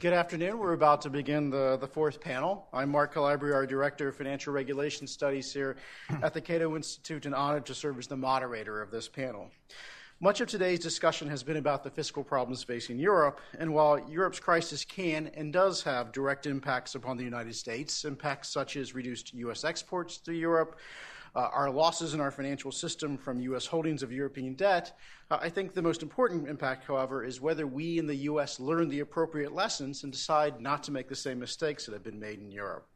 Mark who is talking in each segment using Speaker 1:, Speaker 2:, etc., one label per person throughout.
Speaker 1: Good afternoon. We're about to begin the, the fourth panel. I'm Mark Calabria, our Director of Financial Regulation Studies here at the Cato Institute, and honored to serve as the moderator of this panel. Much of today's discussion has been about the fiscal problems facing Europe, and while Europe's crisis can and does have direct impacts upon the United States, impacts such as reduced U.S. exports to Europe, uh, our losses in our financial system from U.S. holdings of European debt. Uh, I think the most important impact, however, is whether we in the U.S. learn the appropriate lessons and decide not to make the same mistakes that have been made in Europe.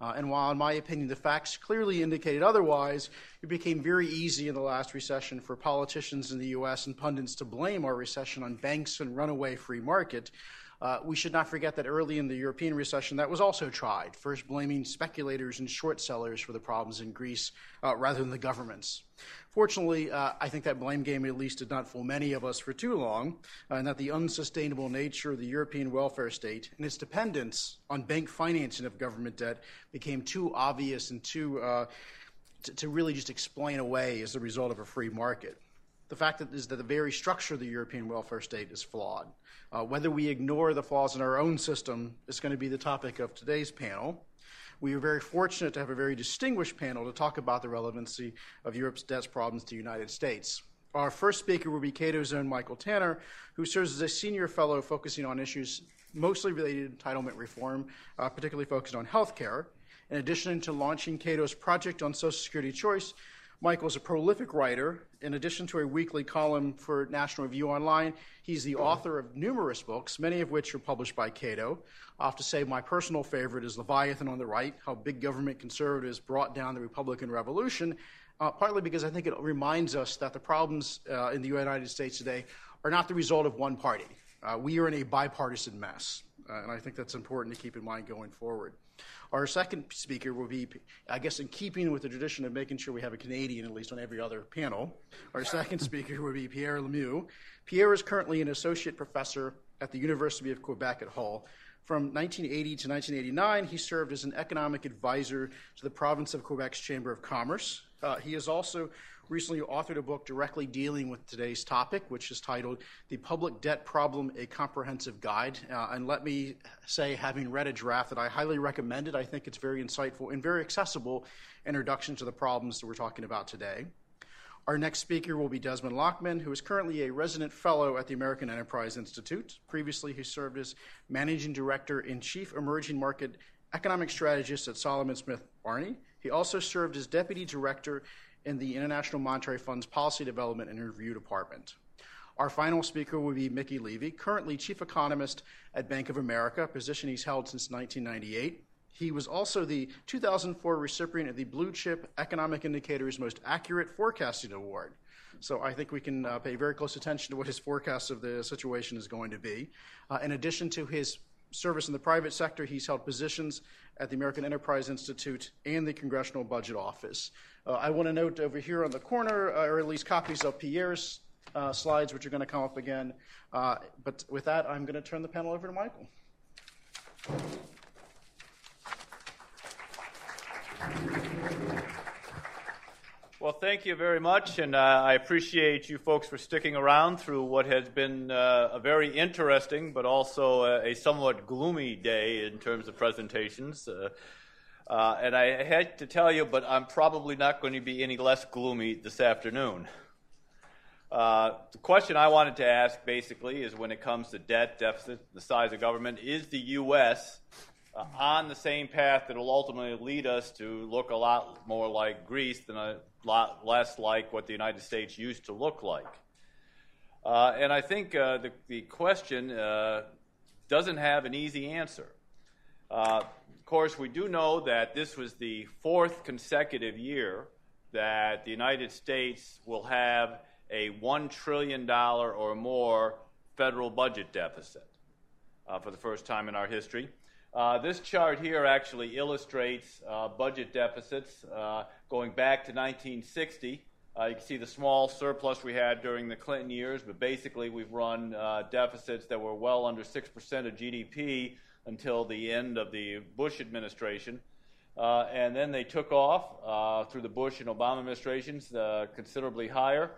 Speaker 1: Uh, and while, in my opinion, the facts clearly indicated otherwise, it became very easy in the last recession for politicians in the U.S. and pundits to blame our recession on banks and runaway free market. Uh, we should not forget that early in the European recession, that was also tried, first blaming speculators and short sellers for the problems in Greece uh, rather than the governments. Fortunately, uh, I think that blame game at least did not fool many of us for too long, uh, and that the unsustainable nature of the European welfare state and its dependence on bank financing of government debt became too obvious and too uh, to, to really just explain away as a result of a free market. The fact is that the very structure of the European welfare state is flawed. Uh, whether we ignore the flaws in our own system is going to be the topic of today's panel. We are very fortunate to have a very distinguished panel to talk about the relevancy of Europe's debt problems to the United States. Our first speaker will be Cato's own Michael Tanner, who serves as a senior fellow focusing on issues mostly related to entitlement reform, uh, particularly focused on health care. In addition to launching Cato's project on Social Security Choice, Michael is a prolific writer. In addition to a weekly column for National Review Online, he's the author of numerous books, many of which are published by Cato. I have to say my personal favorite is Leviathan on the Right How Big Government Conservatives Brought Down the Republican Revolution, uh, partly because I think it reminds us that the problems uh, in the United States today are not the result of one party. Uh, we are in a bipartisan mess, uh, and I think that's important to keep in mind going forward. Our second speaker will be, I guess, in keeping with the tradition of making sure we have a Canadian at least on every other panel. Our second speaker will be Pierre Lemieux. Pierre is currently an associate professor at the University of Quebec at Hull. From 1980 to 1989, he served as an economic advisor to the province of Quebec's Chamber of Commerce. Uh, he has also recently authored a book directly dealing with today's topic, which is titled The Public Debt Problem A Comprehensive Guide. Uh, and let me say, having read a draft, that I highly recommend it. I think it's very insightful and very accessible introduction to the problems that we're talking about today. Our next speaker will be Desmond Lachman, who is currently a resident fellow at the American Enterprise Institute. Previously, he served as managing director and chief emerging market economic strategist at Salomon Smith Barney. He also served as deputy director in the International Monetary Fund's Policy Development and Review Department. Our final speaker will be Mickey Levy, currently chief economist at Bank of America, a position he's held since 1998. He was also the 2004 recipient of the Blue Chip Economic Indicator's Most Accurate Forecasting Award. So I think we can uh, pay very close attention to what his forecast of the situation is going to be. Uh, in addition to his service in the private sector, he's held positions at the American Enterprise Institute and the Congressional Budget Office. Uh, I want to note over here on the corner, uh, or at least copies of Pierre's uh, slides, which are going to come up again. Uh, but with that, I'm going to turn the panel over to Michael.
Speaker 2: Well, thank you very much, and uh, I appreciate you folks for sticking around through what has been uh, a very interesting but also a, a, somewhat gloomy day in terms of presentations. Uh, uh and I had to tell you, but I'm probably not going to be any less gloomy this afternoon. Uh, the question I wanted to ask basically is when it comes to debt, deficit, the size of government, is the U.S uh, on the same path that will ultimately lead us to look a lot more like Greece than a lot less like what the United States used to look like. Uh, and I think uh, the, the question uh, doesn't have an easy answer. Uh, of course, we do know that this was the fourth consecutive year that the United States will have a $1 trillion or more federal budget deficit uh, for the first time in our history. Uh, this chart here actually illustrates uh, budget deficits uh, going back to 1960. Uh, you can see the small surplus we had during the Clinton years, but basically we've run uh, deficits that were well under 6% of GDP until the end of the Bush administration. And then they took off through the Bush and Obama administrations considerably higher.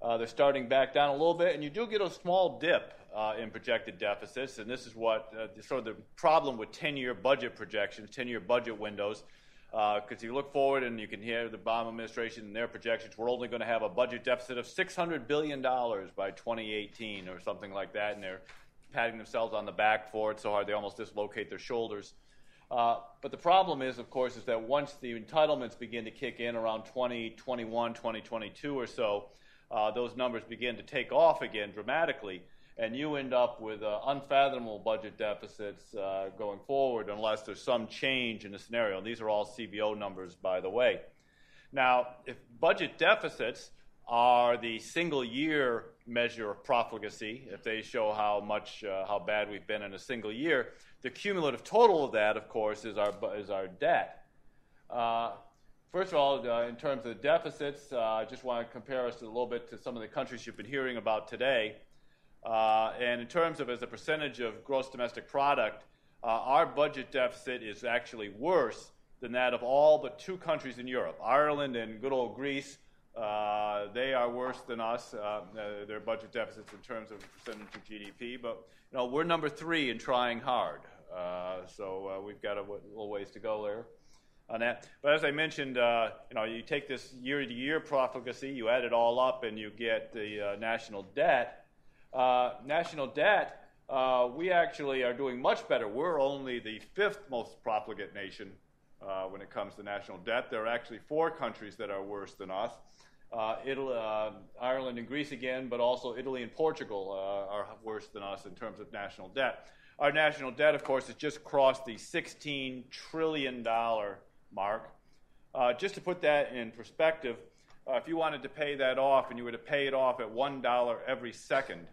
Speaker 2: they're starting back down a little bit, and you do get a small dip uh, in projected deficits, and this is what uh, sort of the problem with 10-year budget projections, 10-year budget windows. Because uh, you look forward and you can hear the Obama administration and their projections, we're only going to have a budget deficit of $600 billion by 2018 or something like that, and they're patting themselves on the back for it so hard they almost dislocate their shoulders. Uh, but the problem is, of course, is that once the entitlements begin to kick in around 2021, 2022 or so, uh, those numbers begin to take off again dramatically, and you end up with uh, unfathomable budget deficits uh, going forward unless there's some change in the scenario. And these are all CBO numbers, by the way. Now, if budget deficits are the single year measure of profligacy, if they show how much, uh, how bad we've been in a single year, the cumulative total of that, of course, is our, is our debt. Uh, First of all, uh, in terms of the deficits, uh, I just want to compare us a little bit to some of the countries you've been hearing about today. Uh, and in terms of as a percentage of gross domestic product, uh, our budget deficit is actually worse than that of all but two countries in Europe, Ireland and good old Greece. Uh, they are worse than us, uh, their budget deficits in terms of percentage of GDP. But you know, we're number three in trying hard. so we've got a little ways to go there on that. But as I mentioned, uh, you know, you take this year-to-year profligacy, you add it all up, and you get the uh, national debt. Uh, national debt, uh, we actually are doing much better. We're only the fifth most profligate nation uh, when it comes to national debt. There are actually four countries that are worse than us. Uh, Italy, Ireland and Greece again, but also Italy and Portugal are worse than us in terms of national debt. Our national debt, of course, has just crossed the $16 trillion mark. Uh, just to put that in perspective, uh, if you wanted to pay that off and you were to pay it off at $1 every second,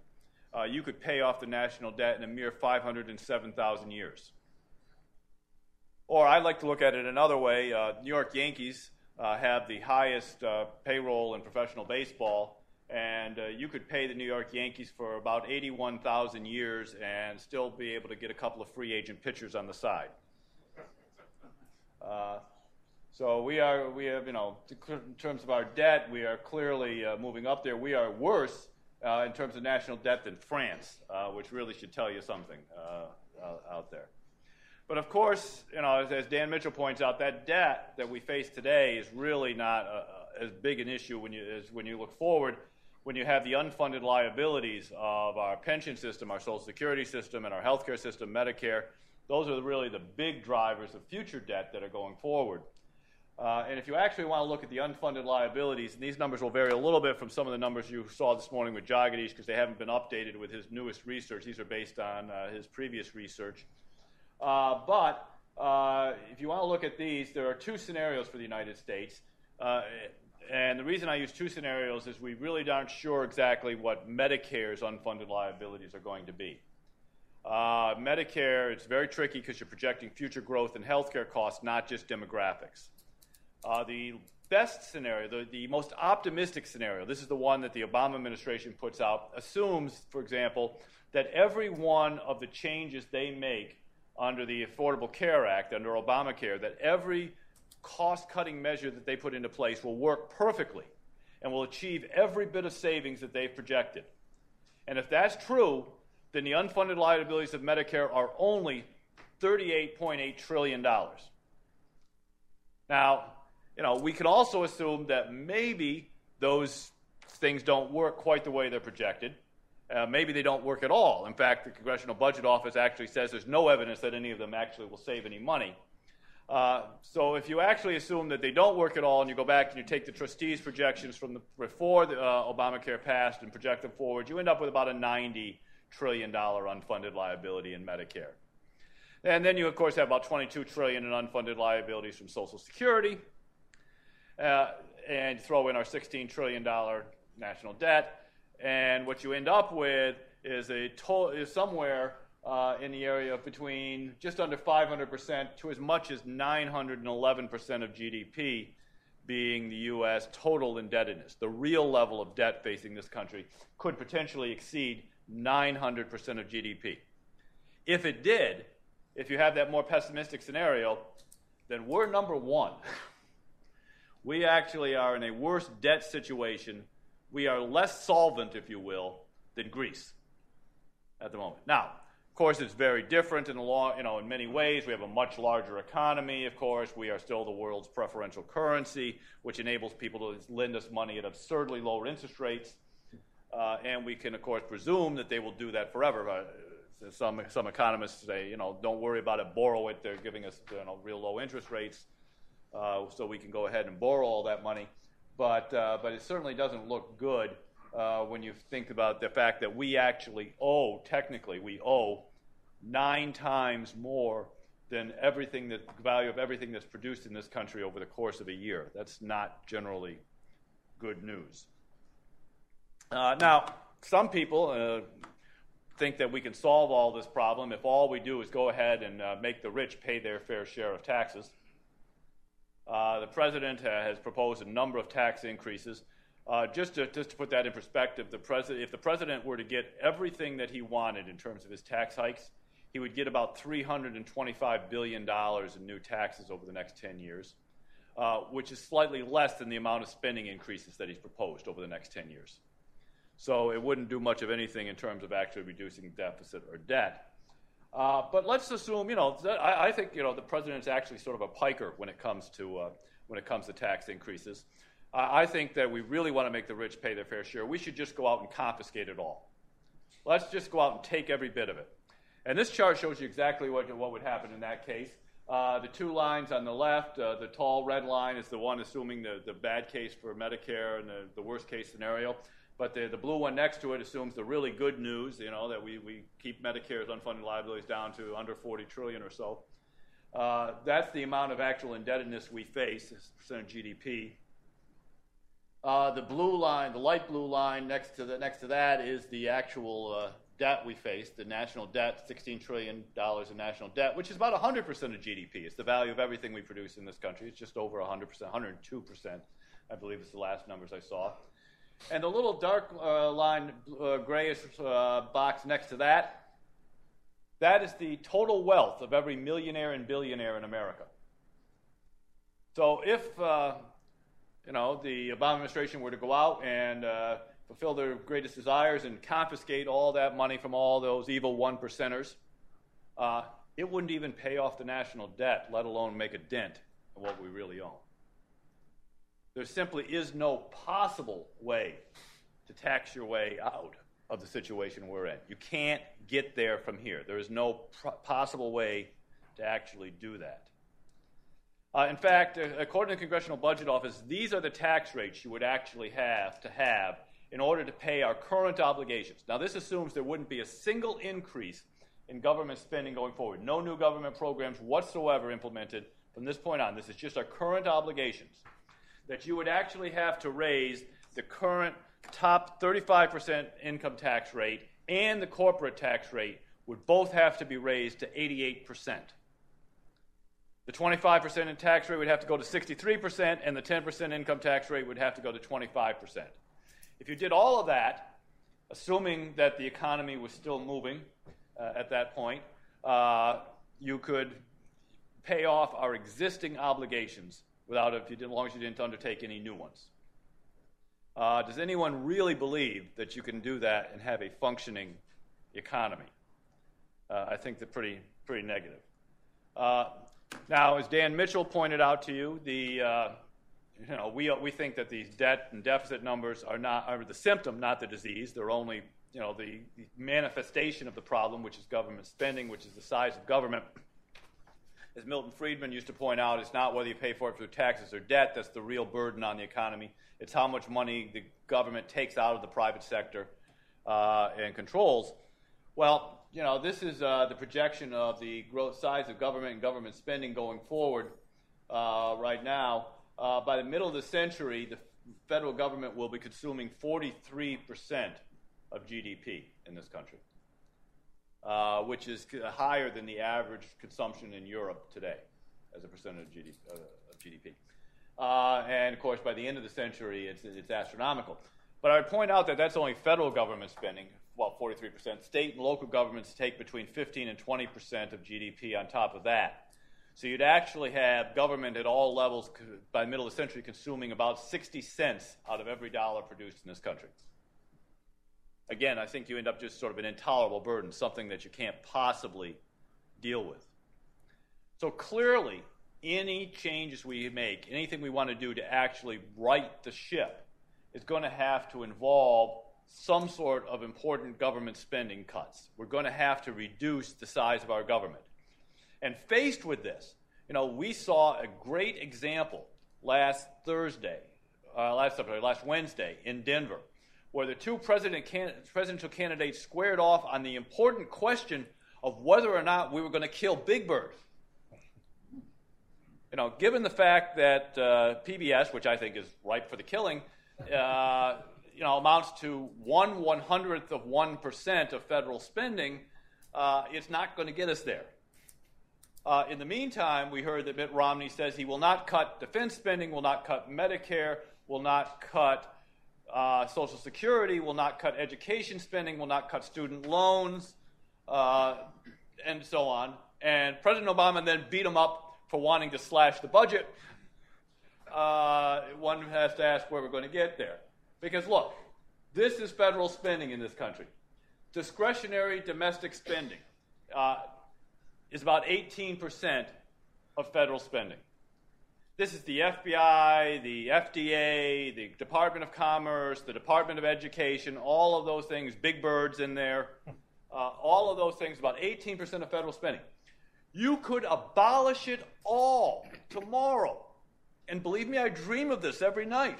Speaker 2: uh, you could pay off the national debt in a mere 507,000 years. Or I like to look at it another way. Uh, New York Yankees uh, have the highest uh, payroll in professional baseball, and you could pay the New York Yankees for about 81,000 years and still be able to get a couple of free agent pitchers on the side. Uh, so we are, we have, you know, in terms of our debt, we are clearly uh, moving up there. We are worse uh, in terms of national debt than France, uh, which really should tell you something uh, out there. But of course, you know, as, as, Dan Mitchell points out, that debt that we face today is really not as big an issue when you, as when you look forward when you have the unfunded liabilities of our pension system, our Social Security system, and our healthcare system, Medicare, those are really the big drivers of future debt that are going forward. Uh, and if you actually want to look at the unfunded liabilities, and these numbers will vary a little bit from some of the numbers you saw this morning with Jagadeesh because they haven't been updated with his newest research. These are based on uh, his previous research. Uh, but uh, if you want to look at these, there are two scenarios for the United States. Uh, and the reason I use two scenarios is we really aren't sure exactly what Medicare's unfunded liabilities are going to be. Uh, Medicare, it's very tricky because you're projecting future growth in healthcare costs, not just demographics. Uh, the best scenario, the, most optimistic scenario, this is the one that the Obama administration puts out, assumes, for example, that every one of the changes they make under the Affordable Care Act, under Obamacare, that every cost cutting measure that they put into place will work perfectly and will achieve every bit of savings that they've projected. And if that's true, then the unfunded liabilities of Medicare are only $38.8 trillion. Now, you know, we can also assume that maybe those things don't work quite the way they're projected. Uh, maybe they don't work at all. In fact, the Congressional Budget Office actually says there's no evidence that any of them actually will save any money. Uh, so if you actually assume that they don't work at all and you go back and you take the trustees' projections from the, before the, uh, Obamacare passed and project them forward, you end up with about a 90 trillion dollar unfunded liability in Medicare. And then you, of course, have about 22 trillion in unfunded liabilities from Social Security, uh, and throw in our 16 trillion dollar national debt, and what you end up with is a to- is somewhere uh, in the area of between just under 500% to as much as 911% of GDP being the U.S. total indebtedness. The real level of debt facing this country could potentially exceed 900% of GDP. If it did, if you have that more pessimistic scenario, then we're number one. we actually are in a worse debt situation. We are less solvent, if you will, than Greece. at the moment. Now, of course, it's very different in, law, you know, in many ways. We have a much larger economy, of course. We are still the world's preferential currency, which enables people to lend us money at absurdly lower interest rates. Uh, and we can, of course, presume that they will do that forever. Uh, some, some economists say, you know, don't worry about it, borrow it. They're giving us you know, real low interest rates, uh, so we can go ahead and borrow all that money. But, uh, but it certainly doesn't look good uh, when you think about the fact that we actually owe, technically, we owe nine times more than everything that value of everything that's produced in this country over the course of a year. That's not generally good news. Uh, now, some people uh, think that we can solve all this problem if all we do is go ahead and uh, make the rich pay their fair share of taxes. Uh, the president has proposed a number of tax increases. Uh, just, to, just to put that in perspective, the president, if the president were to get everything that he wanted in terms of his tax hikes, he would get about $325 billion in new taxes over the next 10 years, uh, which is slightly less than the amount of spending increases that he's proposed over the next 10 years. So it wouldn't do much of anything in terms of actually reducing deficit or debt. Uh, but let's assume, you know, I, I, think, you know, the president's actually sort of a piker when it comes to, uh, when it comes to tax increases. I think that we really want to make the rich pay their fair share. We should just go out and confiscate it all. Let's just go out and take every bit of it. And this chart shows you exactly what, what would happen in that case. Uh, the two lines on the left, uh, the tall red line is the one assuming the, the bad case for Medicare and the, the worst case scenario. But the, the blue one next to it assumes the really good news, you know, that we, we keep Medicare's unfunded liabilities down to under 40 trillion or so. Uh, that's the amount of actual indebtedness we face as percent of GDP. Uh, the blue line, the light blue line next to the next to that is the actual uh, debt we face. The national debt, 16 trillion dollars in national debt, which is about 100 percent of GDP. It's the value of everything we produce in this country. It's just over 100 percent, 102 percent, I believe is the last numbers I saw. And the little dark uh, line, uh, grayish uh, box next to that, that is the total wealth of every millionaire and billionaire in America. So if uh, you know the Obama administration were to go out and uh, fulfill their greatest desires and confiscate all that money from all those evil one percenters, uh, it wouldn't even pay off the national debt, let alone make a dent in what we really own. There simply is no possible way to tax your way out of the situation we're in. You can't get there from here. There is no possible way to actually do that. Uh, in fact, uh, according to the Congressional Budget Office, these are the tax rates you would actually have to have in order to pay our current obligations. Now, this assumes there wouldn't be a single increase in government spending going forward. No new government programs whatsoever implemented from this point on. This is just our current obligations that you would actually have to raise the current top 35% income tax rate and the corporate tax rate would both have to be raised to 88%. The 25% in tax rate would have to go to 63%, and the 10% income tax rate would have to go to 25%. If you did all of that, assuming that the economy was still moving uh, at that point, uh, you could pay off our existing obligations without if you did, as long as you didn't undertake any new ones. Uh, does anyone really believe that you can do that and have a functioning economy? Uh, I think they're pretty pretty negative. Uh, now, as Dan Mitchell pointed out to you, the uh, you know we we think that these debt and deficit numbers are not are the symptom, not the disease. They're only you know the, the manifestation of the problem, which is government spending, which is the size of government as Milton Friedman used to point out, it's not whether you pay for it through taxes or debt that's the real burden on the economy. It's how much money the government takes out of the private sector uh, and controls. Well, you know, this is uh, the projection of the growth size of government and government spending going forward uh, right now. Uh, by the middle of the century, the federal government will be consuming 43% of GDP in this country uh, which is higher than the average consumption in Europe today as a percentage of GDP. Uh, of GDP. Uh, and of course, by the end of the century, it's, it's astronomical. But I would point out that that's only federal government spending, well, 43%. State and local governments take between 15 and 20% of GDP on top of that. So you'd actually have government at all levels by middle of the century consuming about 60 cents out of every dollar produced in this country. Again, I think you end up just sort of an intolerable burden, something that you can't possibly deal with. So clearly, any changes we make, anything we want to do to actually right the ship, is going to have to involve some sort of important government spending cuts. We're going to have to reduce the size of our government. And faced with this, you know, we saw a great example last Thursday, uh, last last Wednesday in Denver, where the two president can- presidential candidates squared off on the important question of whether or not we were going to kill Big Bird. You know, given the fact that uh, PBS, which I think is ripe for the killing, uh, you know, amounts to one one hundredth of one percent of federal spending, uh, it's not going to get us there. Uh, in the meantime, we heard that Mitt Romney says he will not cut defense spending, will not cut Medicare, will not cut uh, Social Security, will not cut education spending, will not cut student loans, uh, and so on. And President Obama then beat him up for wanting to slash the budget. Uh, one has to ask where we're going to get there. Because look, this is federal spending in this country. Discretionary domestic spending. Uh, is about 18% of federal spending. This is the FBI, the FDA, the Department of Commerce, the Department of Education, all of those things, big birds in there, uh, all of those things, about 18% of federal spending. You could abolish it all tomorrow. And believe me, I dream of this every night.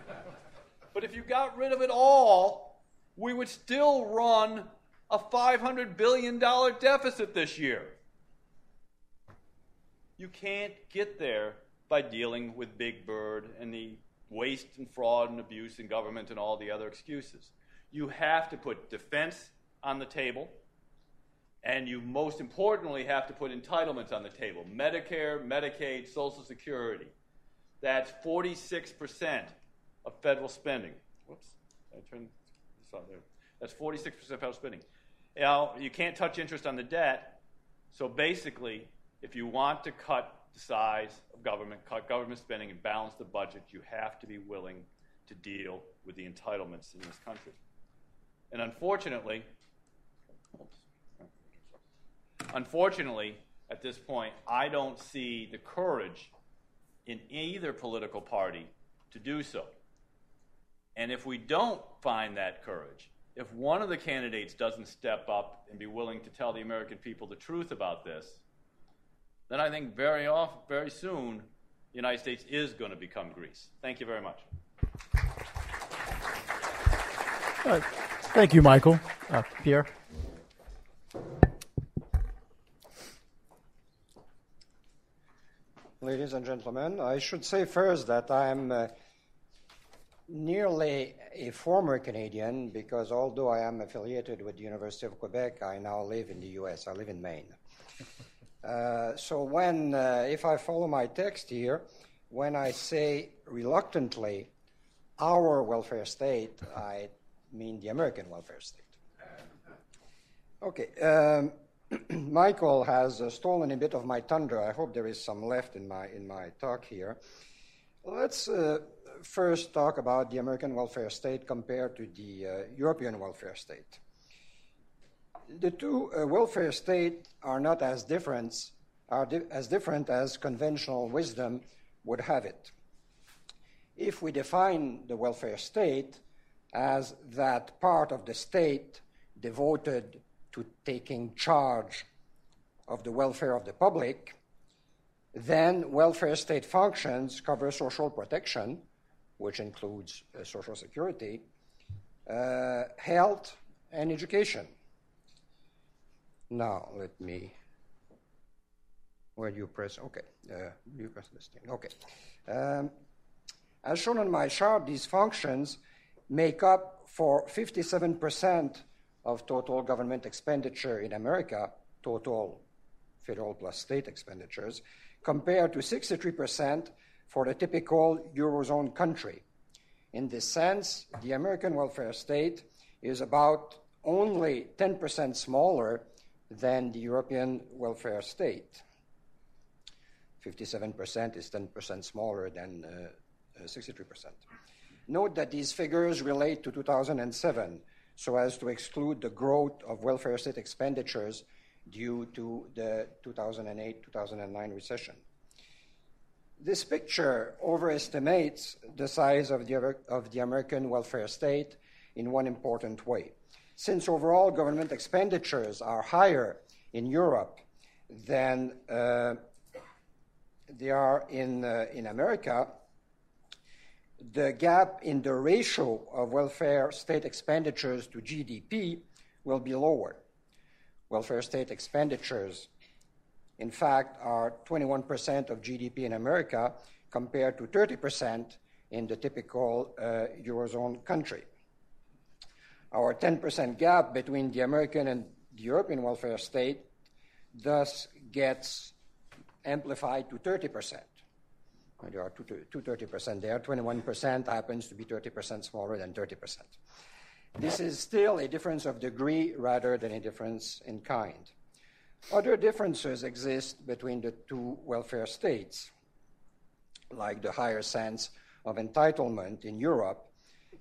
Speaker 2: but if you got rid of it all, we would still run a $500 billion deficit this year. You can't get there by dealing with Big Bird and the waste and fraud and abuse in government and all the other excuses. You have to put defense on the table, and you most importantly have to put entitlements on the table Medicare, Medicaid, Social Security. That's 46% of federal spending. Whoops, I turned this on there. That's 46% of federal spending. Know, you can't touch interest on the debt. So basically, if you want to cut the size of government, cut government spending, and balance the budget, you have to be willing to deal with the entitlements in this country. And unfortunately, unfortunately, at this point, I don't see the courage in either political party to do so. And if we don't find that courage, if one of the candidates doesn't step up and be willing to tell the American people the truth about this, then I think very often, very soon, the United States is going to become Greece. Thank you very much.
Speaker 3: Uh, thank you, Michael. Uh, Pierre.
Speaker 4: Ladies and gentlemen, I should say first that I'm uh, nearly a former Canadian because although I am affiliated with the University of Quebec, I now live in the US. I live in Maine. Uh, so when, uh, if I follow my text here, when I say reluctantly our welfare state, I mean the American welfare state. Okay. Um, Michael has uh, stolen a bit of my thunder. I hope there is some left in my in my talk here. Let's uh, first talk about the American welfare state compared to the uh, European welfare state. The two uh, welfare states are not as different, are di- as different as conventional wisdom would have it. If we define the welfare state as that part of the state devoted to taking charge of the welfare of the public, then welfare state functions cover social protection, which includes uh, Social Security, uh, health, and education. Now, let me. Where you press? Okay, uh, you press this thing. Okay. Um, as shown on my chart, these functions make up for 57% of total government expenditure in America, total federal plus state expenditures, compared to 63% for the typical Eurozone country. In this sense, the American welfare state is about only 10% smaller than the European welfare state. 57% is 10% smaller than uh, uh, 63%. Note that these figures relate to 2007, so as to exclude the growth of welfare state expenditures due to the 2008 2009 recession. This picture overestimates the size of the, of the American welfare state in one important way. Since overall government expenditures are higher in Europe than uh, they are in, uh, in America, the gap in the ratio of welfare state expenditures to GDP will be lower. Welfare state expenditures, in fact, are 21% of GDP in America compared to 30% in the typical uh, Eurozone country. Our 10% gap between the American and the European welfare state thus gets amplified to 30%. There are two, two 30% there. 21% happens to be 30% smaller than 30%. This is still a difference of degree rather than a difference in kind. Other differences exist between the two welfare states, like the higher sense of entitlement in Europe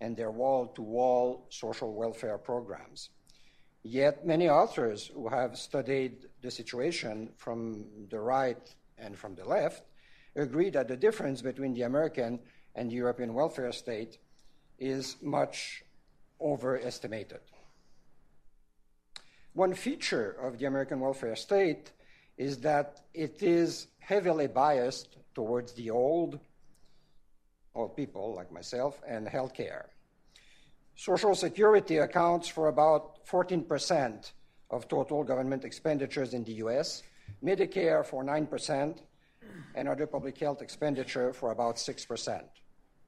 Speaker 4: and their wall to wall social welfare programs. Yet, many authors who have studied the situation from the right and from the left agree that the difference between the American and European welfare state is much overestimated. One feature of the American welfare state is that it is heavily biased towards the old, people like myself, and healthcare. Social Security accounts for about 14% of total government expenditures in the US, Medicare for 9%, and other public health expenditure for about 6%.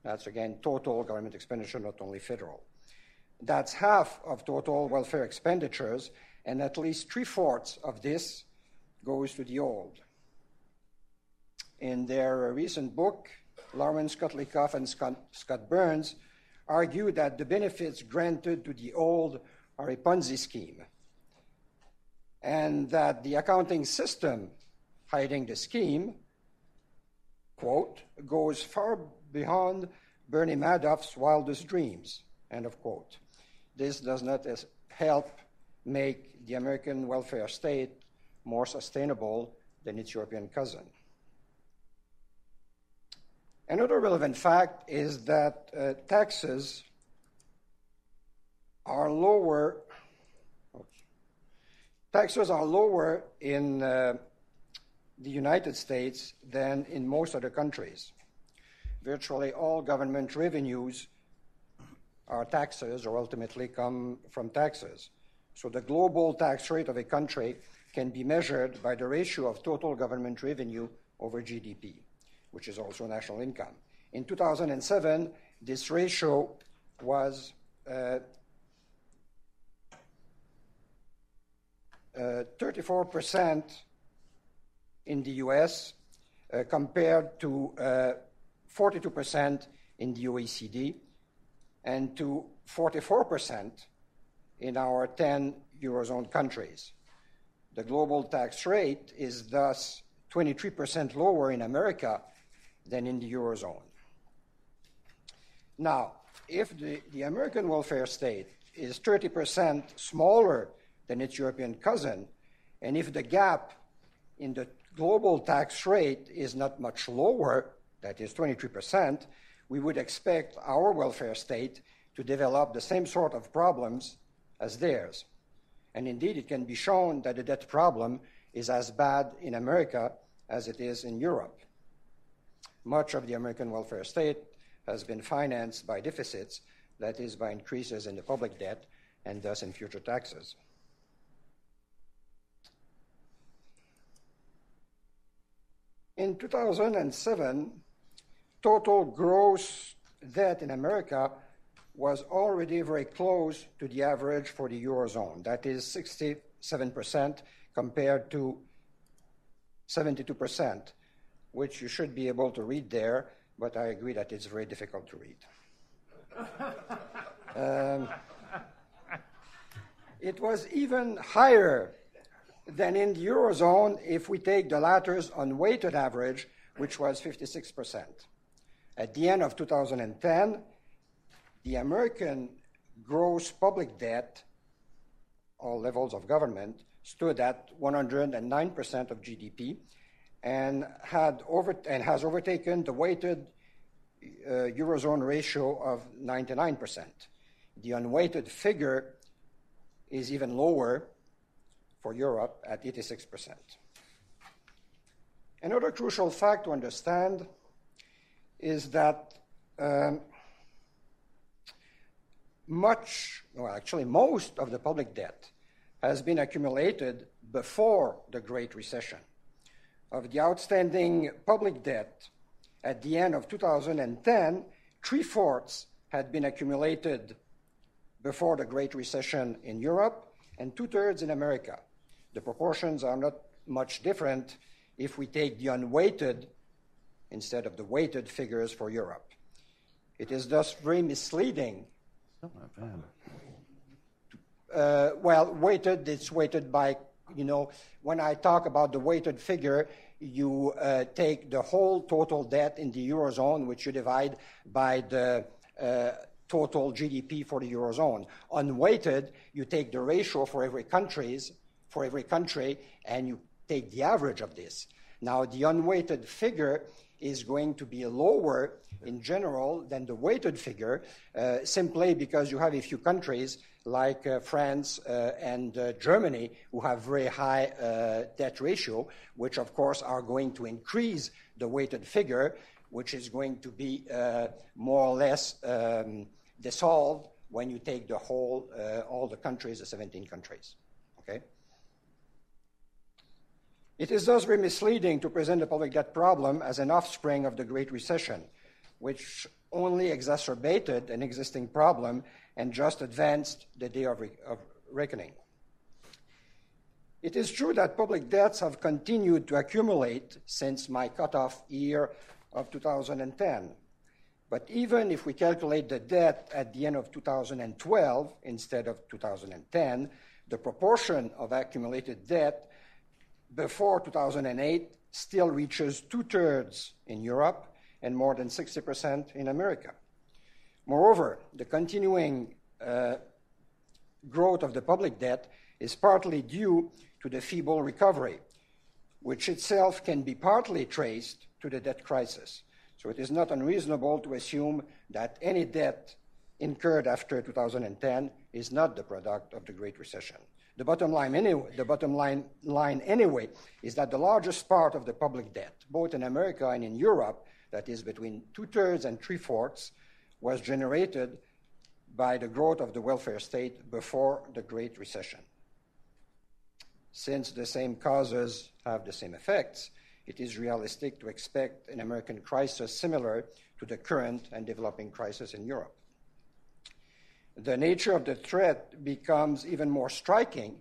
Speaker 4: That's again total government expenditure, not only federal. That's half of total welfare expenditures, and at least three fourths of this goes to the old. In their recent book, Lawrence Kotlikoff and Scott, Scott Burns argue that the benefits granted to the old are a Ponzi scheme, and that the accounting system hiding the scheme quote, goes far beyond Bernie Madoff's wildest dreams, end of quote. This does not help make the American welfare state more sustainable than its European cousin. Another relevant fact is that uh, taxes are lower. Taxes are lower in uh, the United States than in most other countries. Virtually all government revenues are taxes or ultimately come from taxes. So the global tax rate of a country can be measured by the ratio of total government revenue over GDP, which is also national income. In 2007, this ratio was uh, uh, 34% in the US uh, compared to 42% uh, in the OECD and to 44% in our 10 Eurozone countries. The global tax rate is thus 23% lower in America than in the Eurozone. Now, if the, the American welfare state is 30% smaller than its European cousin, and if the gap in the global tax rate is not much lower, that is 23%, we would expect our welfare state to develop the same sort of problems as theirs. And indeed, it can be shown that the debt problem is as bad in America as it is in Europe. Much of the American welfare state has been financed by deficits, that is, by increases in the public debt and thus in future taxes. In 2007, total gross debt in America was already very close to the average for the Eurozone. That is 67% compared to 72%, which you should be able to read there, but I agree that it's very difficult to read. um, it was even higher than in the Eurozone if we take the latter's unweighted average, which was 56%. At the end of 2010, the American gross public debt, all levels of government, stood at 109% of GDP and, had over, and has overtaken the weighted uh, Eurozone ratio of 99%. The unweighted figure is even lower for Europe at 86%. Another crucial fact to understand is that um, much, well, actually, most of the public debt has been accumulated before the Great Recession. Of the outstanding public debt at the end of 2010, three fourths had been accumulated before the Great Recession in Europe and two thirds in America. The proportions are not much different if we take the unweighted instead of the weighted figures for Europe. It is thus very misleading. Uh, well, weighted, it's weighted by, you know, when I talk about the weighted figure, you uh, take the whole total debt in the Eurozone, which you divide by the uh, total GDP for the Eurozone. Unweighted, you take the ratio for every countries, for every country, and you take the average of this. Now, the unweighted figure is going to be lower in general than the weighted figure, uh, simply because you have a few countries like uh, France uh, and uh, Germany who have very high uh, debt ratio, which of course are going to increase the weighted figure, which is going to be uh, more or less um, dissolved when you take the whole, all the countries, the 17 countries. Okay? It is thus very misleading to present the public debt problem as an offspring of the Great Recession, which only exacerbated an existing problem and just advanced the day of, re- of reckoning. It is true that public debts have continued to accumulate since my cutoff year of 2010. But even if we calculate the debt at the end of 2012 instead of 2010, the proportion of accumulated debt before 2008 still reaches two thirds in Europe and more than 60% in America. Moreover, the continuing uh, growth of the public debt is partly due to the feeble recovery, which itself can be partly traced to the debt crisis. So it is not unreasonable to assume that any debt incurred after 2010 is not the product of the Great Recession. The bottom line, anyway, the bottom line, line anyway is that the largest part of the public debt, both in America and in Europe, that is between two thirds and three fourths, was generated by the growth of the welfare state before the Great Recession. Since the same causes have the same effects, it is realistic to expect an American crisis similar to the current and developing crisis in Europe the nature of the threat becomes even more striking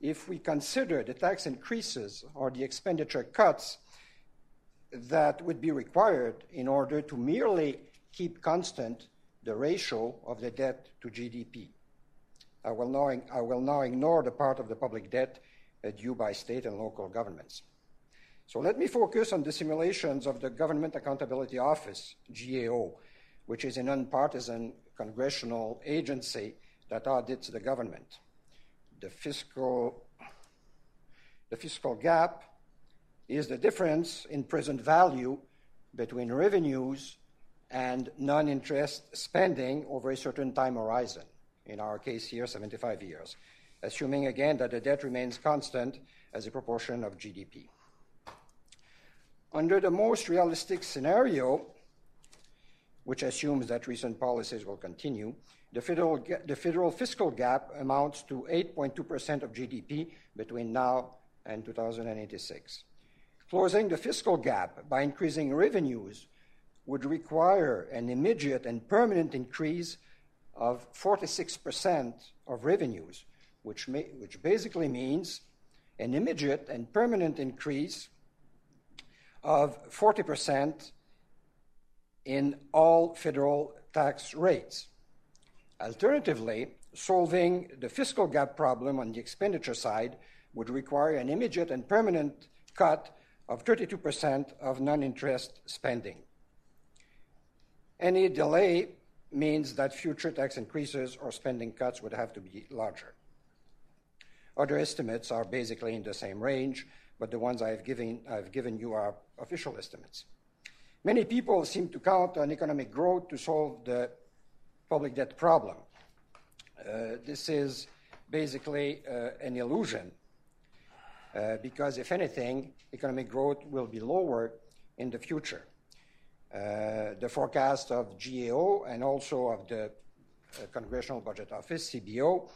Speaker 4: if we consider the tax increases or the expenditure cuts that would be required in order to merely keep constant the ratio of the debt to GDP. I will now, I will now ignore the part of the public debt uh, due by state and local governments. So let me focus on the simulations of the Government Accountability Office, GAO, which is a nonpartisan congressional agency that audits the government. The fiscal, the fiscal gap is the difference in present value between revenues and non interest spending over a certain time horizon, in our case here, 75 years, assuming again that the debt remains constant as a proportion of GDP. Under the most realistic scenario, which assumes that recent policies will continue, the federal, the federal fiscal gap amounts to 8.2% of GDP between now and 2086. Closing the fiscal gap by increasing revenues would require an immediate and permanent increase of 46% of revenues, which, may, which basically means an immediate and permanent increase of 40% in all federal tax rates. Alternatively, solving the fiscal gap problem on the expenditure side would require an immediate and permanent cut of 32% of non interest spending. Any delay means that future tax increases or spending cuts would have to be larger. Other estimates are basically in the same range, but the ones I've given, I've given you are official estimates. Many people seem to count on economic growth to solve the public debt problem. Uh, this is basically uh, an illusion uh, because, if anything, economic growth will be lower in the future. Uh, the forecast of GAO and also of the uh, Congressional Budget Office, CBO,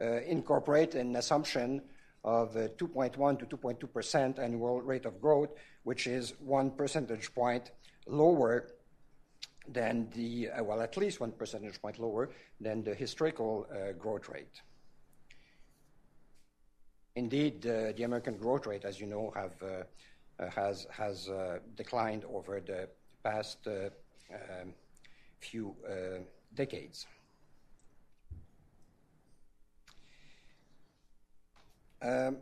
Speaker 4: uh, incorporate an assumption of 2.1 to 2.2 percent annual rate of growth, which is one percentage point lower than the, well, at least one percentage point lower than the historical growth rate. Indeed, the American growth rate, as you know, have, has, has declined over the past um, few decades. Um,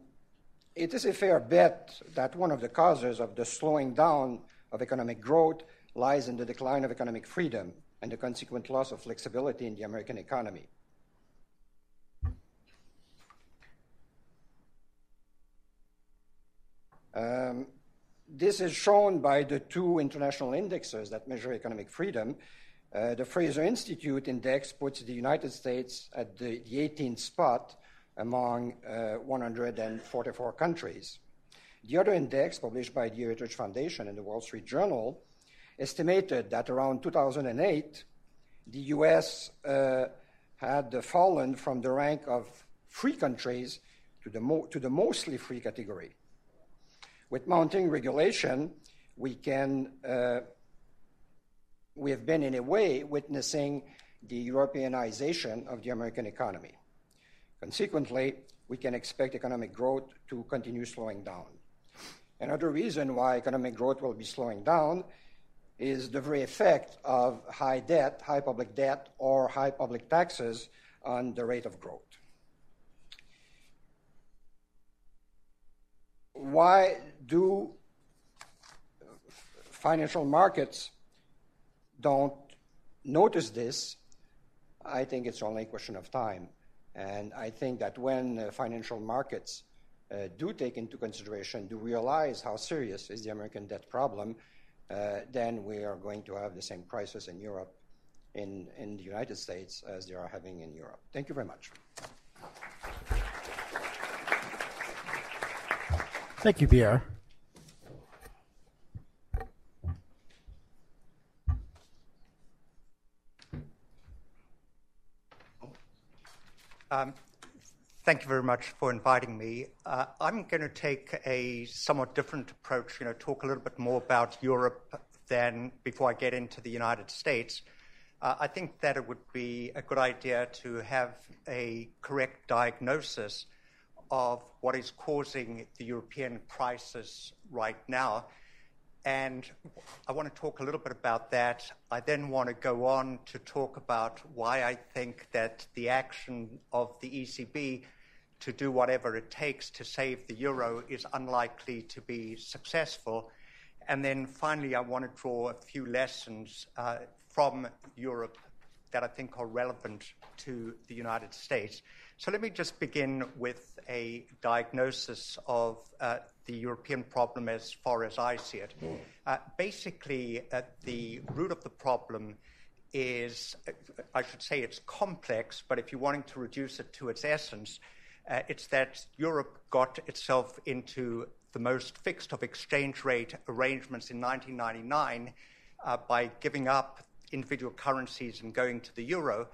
Speaker 4: it is a fair bet that one of the causes of the slowing down of economic growth lies in the decline of economic freedom and the consequent loss of flexibility in the American economy. Um, this is shown by the two international indexes that measure economic freedom. Uh, the Fraser Institute index puts the United States at the, the 18th spot among uh, 144 countries. The other index, published by the Heritage Foundation and the Wall Street Journal, estimated that around 2008, the US uh, had fallen from the rank of free countries to the, mo- to the mostly free category. With mounting regulation, we can uh, we have been in a way witnessing the Europeanization of the American economy. Consequently, we can expect economic growth to continue slowing down. Another reason why economic growth will be slowing down is the very effect of high debt, high public debt, or high public taxes on the rate of growth. Why do financial markets don't notice this? I think it's only a question of time. And I think that when uh, financial markets uh, do take into consideration, do realize how serious is the American debt problem, uh, then we are going to have the same crisis in Europe, in, in the United States, as they are having in Europe. Thank you very much.
Speaker 3: Thank you, Pierre.
Speaker 5: Um, thank you very much for inviting me. Uh, I'm going to take a somewhat different approach, you know, talk a little bit more about Europe than before I get into the United States. Uh, I think that it would be a good idea to have a correct diagnosis of what is causing the European crisis right now and I want to talk a little bit about that. I then want to go on to talk about why I think that the action of the ECB to do whatever it takes to save the euro is unlikely to be successful. And then finally, I want to draw a few lessons uh, from Europe that I think are relevant to the United States. So let me just begin with a diagnosis of uh, the European problem as far as I see it. Uh, basically, uh, the root of the problem is, uh, I should say, it's complex, but if you're wanting to reduce it to its essence, uh, it's that Europe got itself into the most fixed of exchange rate arrangements in 1999 uh, by giving up individual currencies and going to the euro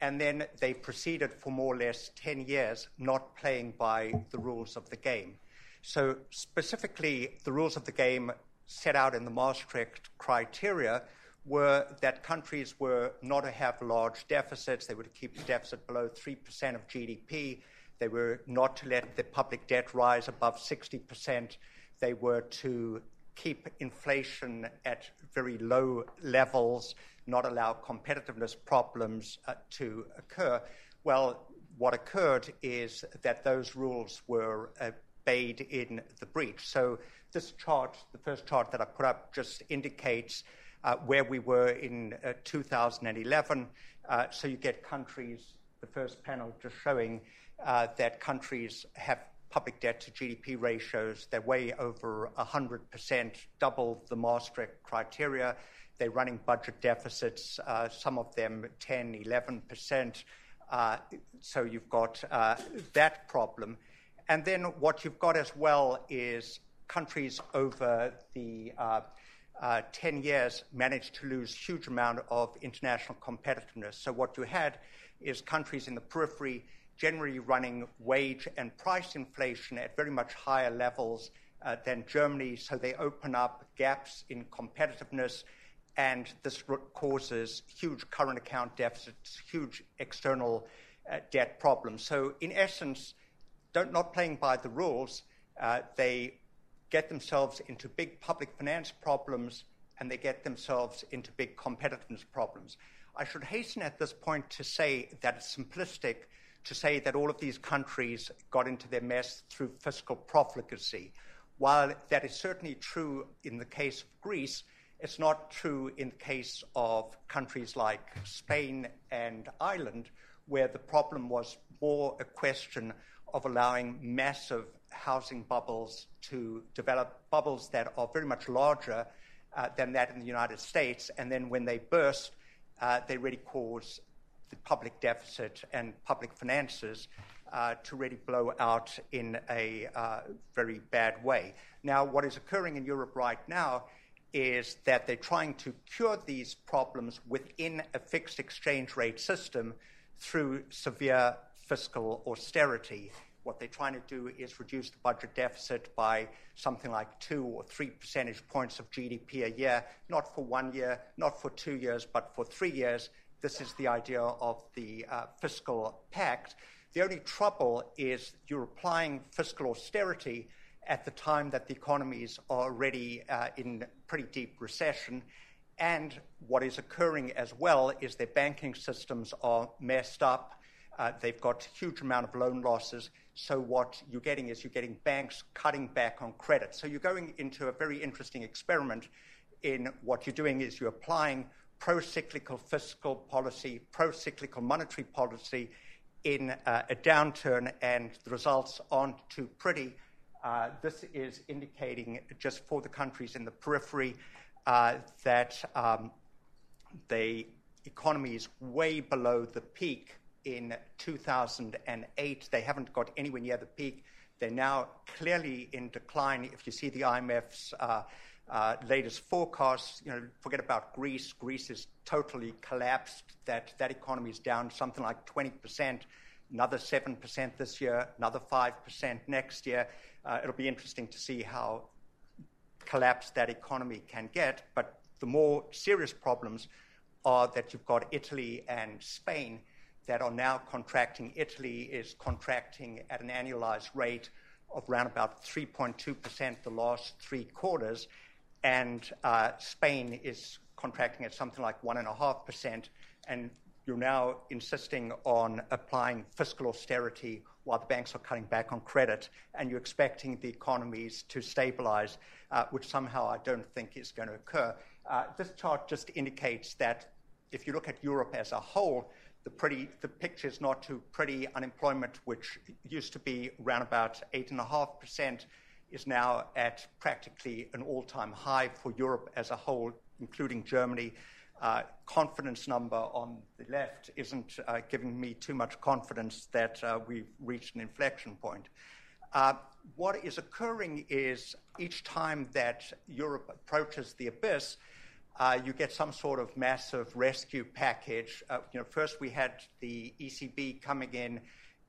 Speaker 5: and then they proceeded for more or less 10 years not playing by the rules of the game. So, specifically, the rules of the game set out in the Maastricht criteria were that countries were not to have large deficits, they were to keep the deficit below 3% of GDP, they were not to let the public debt rise above 60%, they were to keep inflation at very low levels, not allow competitiveness problems uh, to occur. Well, what occurred is that those rules were obeyed in the breach. So, this chart, the first chart that I put up, just indicates uh, where we were in uh, 2011. Uh, so you get countries, the first panel just showing uh, that countries have public debt to GDP ratios. They're way over 100%, double the Maastricht criteria. They're running budget deficits, uh, some of them 10, 11%. Uh, so you've got uh, that problem. And then what you've got as well is countries over the uh, uh, 10 years managed to lose huge amount of international competitiveness. So what you had is countries in the periphery generally running wage and price inflation at very much higher levels uh, than Germany. So they open up gaps in competitiveness, and this causes huge current account deficits, huge external uh, debt problems. So in essence, not playing by the rules, uh, they get themselves into big public finance problems and they get themselves into big competitiveness problems. I should hasten at this point to say that it's simplistic to say that all of these countries got into their mess through fiscal profligacy. While that is certainly true in the case of Greece, it's not true in the case of countries like Spain and Ireland, where the problem was more a question of allowing massive housing bubbles to develop, bubbles that are very much larger uh, than that in the United States. And then when they burst, uh, they really cause the public deficit and public finances uh, to really blow out in a uh, very bad way. Now, what is occurring in Europe right now is that they're trying to cure these problems within a fixed exchange rate system through severe fiscal austerity. What they're trying to do is reduce the budget deficit by something like two or three percentage points of GDP a year, not for one year, not for two years, but for three years. This is the idea of the uh, fiscal pact. The only trouble is you're applying fiscal austerity at the time that the economies are already uh, in pretty deep recession. And what is occurring as well is their banking systems are messed up. Uh, they've got a huge amount of loan losses. So what you're getting is you're getting banks cutting back on credit. So you're going into a very interesting experiment in what you're doing is you're applying pro-cyclical fiscal policy, pro-cyclical monetary policy in uh, a downturn, and the results aren't too pretty. Uh, this is indicating just for the countries in the periphery uh, that um, the economy is way below the peak in 2008. They haven't got anywhere near the peak. They're now clearly in decline. If you see the IMF's uh, latest forecasts, you know, forget about Greece. Greece is totally collapsed. That economy is down something like 20 percent, another seven percent this year, another five percent next year. Uh, it'll be interesting to see how collapsed that economy can get. But the more serious problems are that you've got Italy and Spain that are now contracting. Italy is contracting at an annualized rate of around about 3.2% the last three quarters, and uh, Spain is contracting at something like 1.5%, and you're now insisting on applying fiscal austerity while the banks are cutting back on credit, and you're expecting the economies to stabilize, uh, which somehow I don't think is going to occur. Uh, this chart just indicates that if you look at Europe as a whole, the, pretty, the picture is not too pretty. Unemployment, which used to be around about 8.5%, is now at practically an all time high for Europe as a whole, including Germany. Uh, confidence number on the left isn't uh, giving me too much confidence that uh, we've reached an inflection point. Uh, what is occurring is each time that Europe approaches the abyss, uh, you get some sort of massive rescue package. You know, first we had the ECB coming in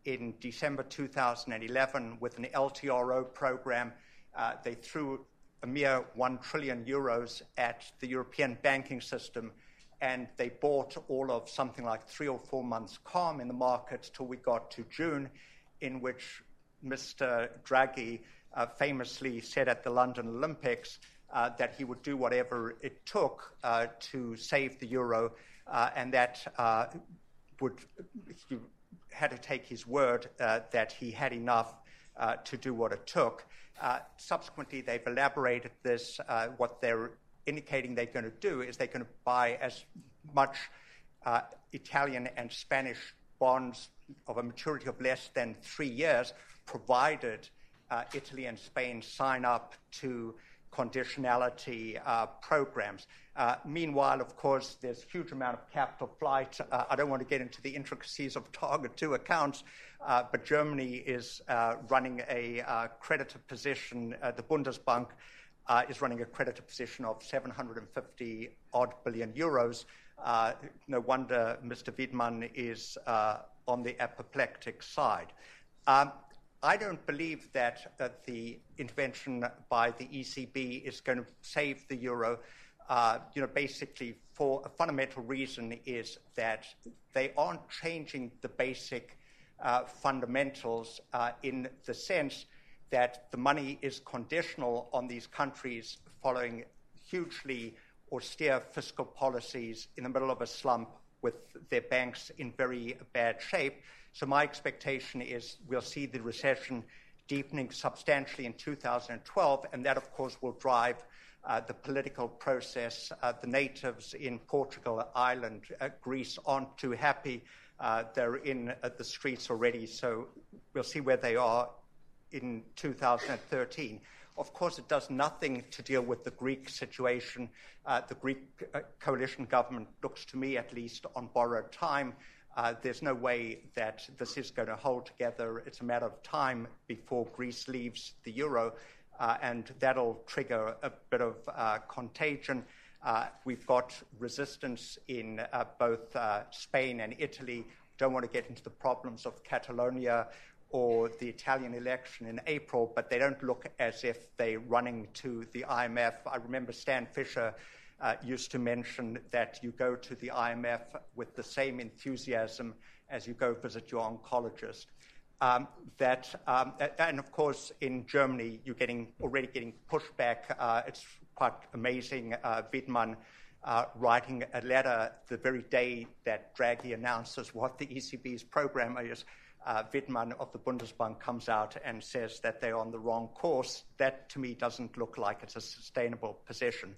Speaker 5: in December 2011 with an LTRO program. They threw a mere 1 trillion euros at the European banking system, and they bought all of something like three or four months calm in the market till we got to June, in which Mr. Draghi uh, famously said at the London Olympics uh, that he would do whatever it took uh, to save the euro, uh, and that uh, would he had to take his word uh, that he had enough to do what it took. subsequently, they've elaborated this. what they're indicating they're going to do is they're going to buy as much uh, Italian and Spanish bonds of a maturity of less than three years, provided uh, Italy and Spain sign up to conditionality uh, programs. Uh, meanwhile, of course, there's a huge amount of capital flight. Uh, I don't want to get into the intricacies of Target 2 accounts, uh, but Germany is uh, running a uh, creditor position. the Bundesbank is running a creditor position of 750 odd billion euros. no wonder Mr. Weidmann is on the apoplectic side. Um, I don't believe that uh, the intervention by the ECB is going to save the euro. Uh, you know, basically, for a fundamental reason is that they aren't changing the basic uh, fundamentals uh, in the sense that the money is conditional on these countries following hugely austere fiscal policies in the middle of a slump with their banks in very bad shape. So my expectation is we'll see the recession deepening substantially in 2012, and that, of course, will drive uh, the political process. Uh, the natives in Portugal, Ireland, uh, Greece aren't too happy. Uh, they're in uh, the streets already, so we'll see where they are in 2013. Of course, it does nothing to deal with the Greek situation. Uh, the Greek coalition government looks to me, at least, on borrowed time. Uh, there's no way that this is going to hold together. It's a matter of time before Greece leaves the euro, uh, and that'll trigger a bit of uh, contagion. Uh, we've got resistance in uh, both uh, Spain and Italy. Don't want to get into the problems of Catalonia or the Italian election in April, but they don't look as if they're running to the IMF. I remember Stan Fischer uh, used to mention that you go to the IMF with the same enthusiasm as you go visit your oncologist. Um, that um, and of course in Germany you're getting already getting pushback. Uh, it's quite amazing. Uh, Weidmann uh, writing a letter the very day that Draghi announces what the ECB's program is. Uh, Weidmann of the Bundesbank comes out and says that they're on the wrong course. That to me doesn't look like it's a sustainable position.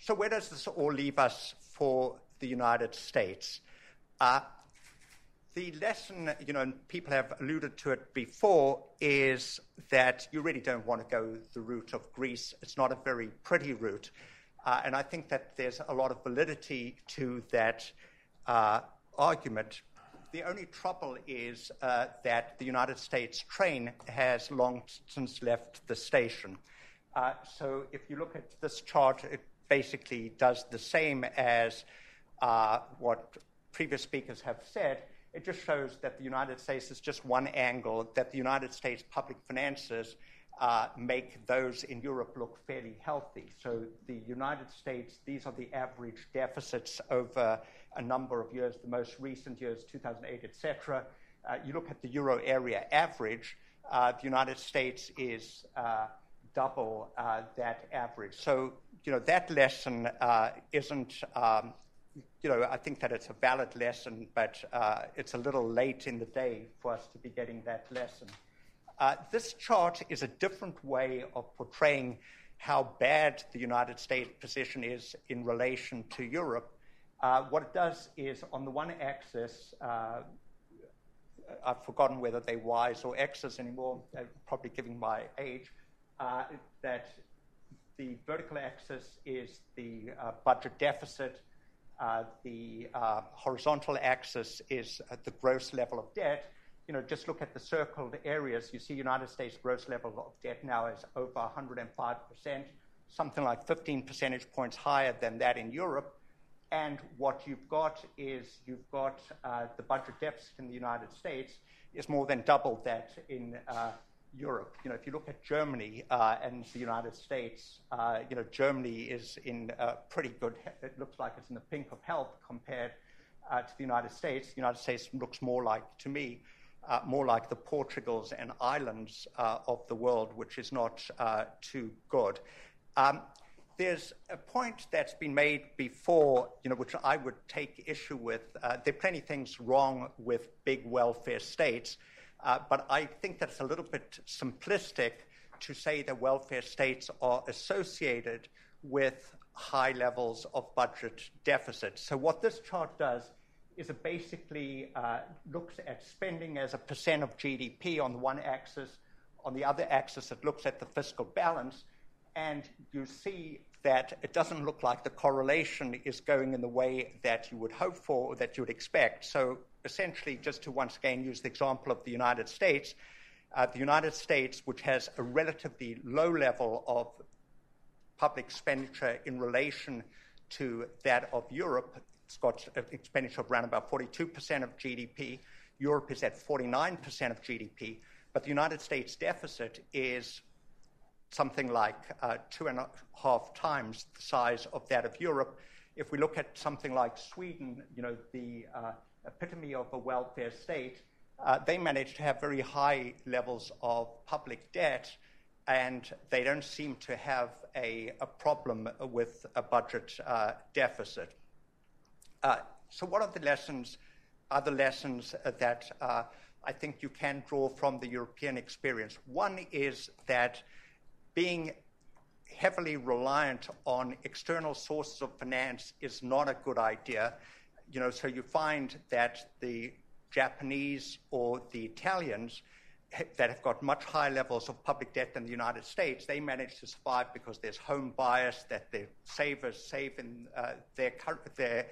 Speaker 5: So, where does this all leave us for the United States? Uh, the lesson, you know, and people have alluded to it before, is that you really don't want to go the route of Greece. It's not a very pretty route. Uh, and I think that there's a lot of validity to that uh, argument. The only trouble is uh, that the United States train has long since left the station. Uh, so if you look at this chart, it basically does the same as uh, what previous speakers have said. It just shows that the United States is just one angle, that the United States public finances uh, make those in Europe look fairly healthy. So the United States, these are the average deficits over a number of years, the most recent years, 2008, etc. Uh, you look at the euro area average, uh, the United States is uh, double that average. So you know, that lesson isn't, um, you know, I think that it's a valid lesson, but it's a little late in the day for us to be getting that lesson. This chart is a different way of portraying how bad the United States position is in relation to Europe. Uh, what it does is, on the one axis, uh, I've forgotten whether they're Y's or X's anymore, uh, probably giving my age, that the vertical axis is the uh, budget deficit. Uh, the uh, horizontal axis is uh, the gross level of debt. You know, just look at the circled areas. You see, United States gross level of debt now is over 105 percent, something like 15 percentage points higher than that in Europe. And what you've got is you've got uh, the budget deficit in the United States is more than double that in uh, Europe. You know, if you look at Germany uh, and the United States, uh, you know, Germany is in pretty good. It looks like it's in the pink of health compared uh, to the United States. The United States looks more like, to me, uh, more like the Portugals and Irelands of the world, which is not too good. Um, there's a point that's been made before, you know, which I would take issue with. there are plenty of things wrong with big welfare states. Uh, but I think that's a little bit simplistic to say that welfare states are associated with high levels of budget deficits. So, what this chart does is it basically uh, looks at spending as a percent of GDP on the one axis, on the other axis, it looks at the fiscal balance, and you see that it doesn't look like the correlation is going in the way that you would hope for or that you would expect. So, essentially, just to once again use the example of the United States, uh, the United States, which has a relatively low level of public expenditure in relation to that of Europe, it's got an expenditure of around about 42% of GDP. Europe is at 49% of GDP, but the United States deficit is something like uh, two and a half times the size of that of Europe. If we look at something like Sweden, you know, the uh, epitome of a welfare state, uh, they manage to have very high levels of public debt, and they don't seem to have a, a problem with a budget uh, deficit. Uh, so, what are the lessons? Other lessons that uh, I think you can draw from the European experience. One is that being heavily reliant on external sources of finance is not a good idea. You know, so you find that the Japanese or the Italians that have got much higher levels of public debt than the United States, they manage to survive because there's home bias, that their savers save in uh, their, their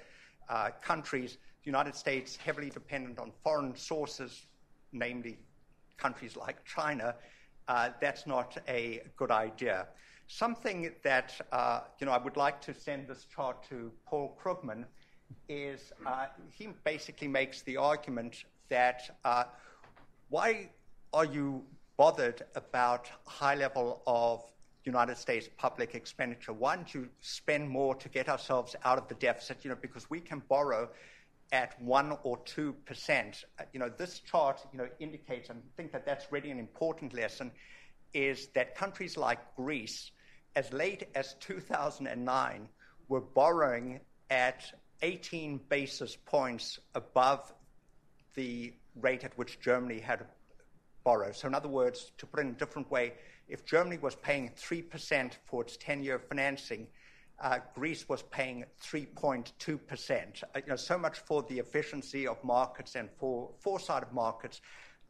Speaker 5: uh, countries. The United States heavily dependent on foreign sources, namely countries like China. Uh, that's not a good idea. Something that uh, you know I would like to send this chart to Paul Krugman is uh, he basically makes the argument that why are you bothered about high level of United States public expenditure? Why don't you spend more to get ourselves out of the deficit? You know, because we can borrow at one or two percent. Uh, you know, this chart you know indicates, and I think that that's really an important lesson, is that countries like Greece, as late as 2009, were borrowing at 18 basis points above the rate at which Germany had borrowed. So, in other words, to put it in a different way, if Germany was paying 3% for its 10 year financing, uh, Greece was paying 3.2%. Uh, you know, so much for the efficiency of markets and for foresight of markets.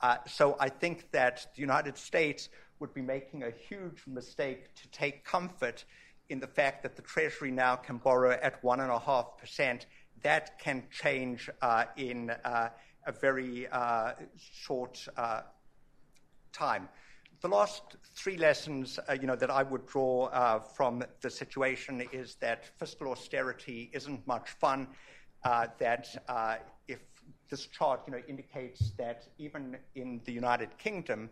Speaker 5: Uh, so I think that the United States would be making a huge mistake to take comfort in the fact that the Treasury now can borrow at 1.5%. That can change uh, in uh, a very uh, short time. The last three lessons uh, you know, that I would draw uh, from the situation is that fiscal austerity isn't much fun, that if this chart you know, indicates that even in the United Kingdom,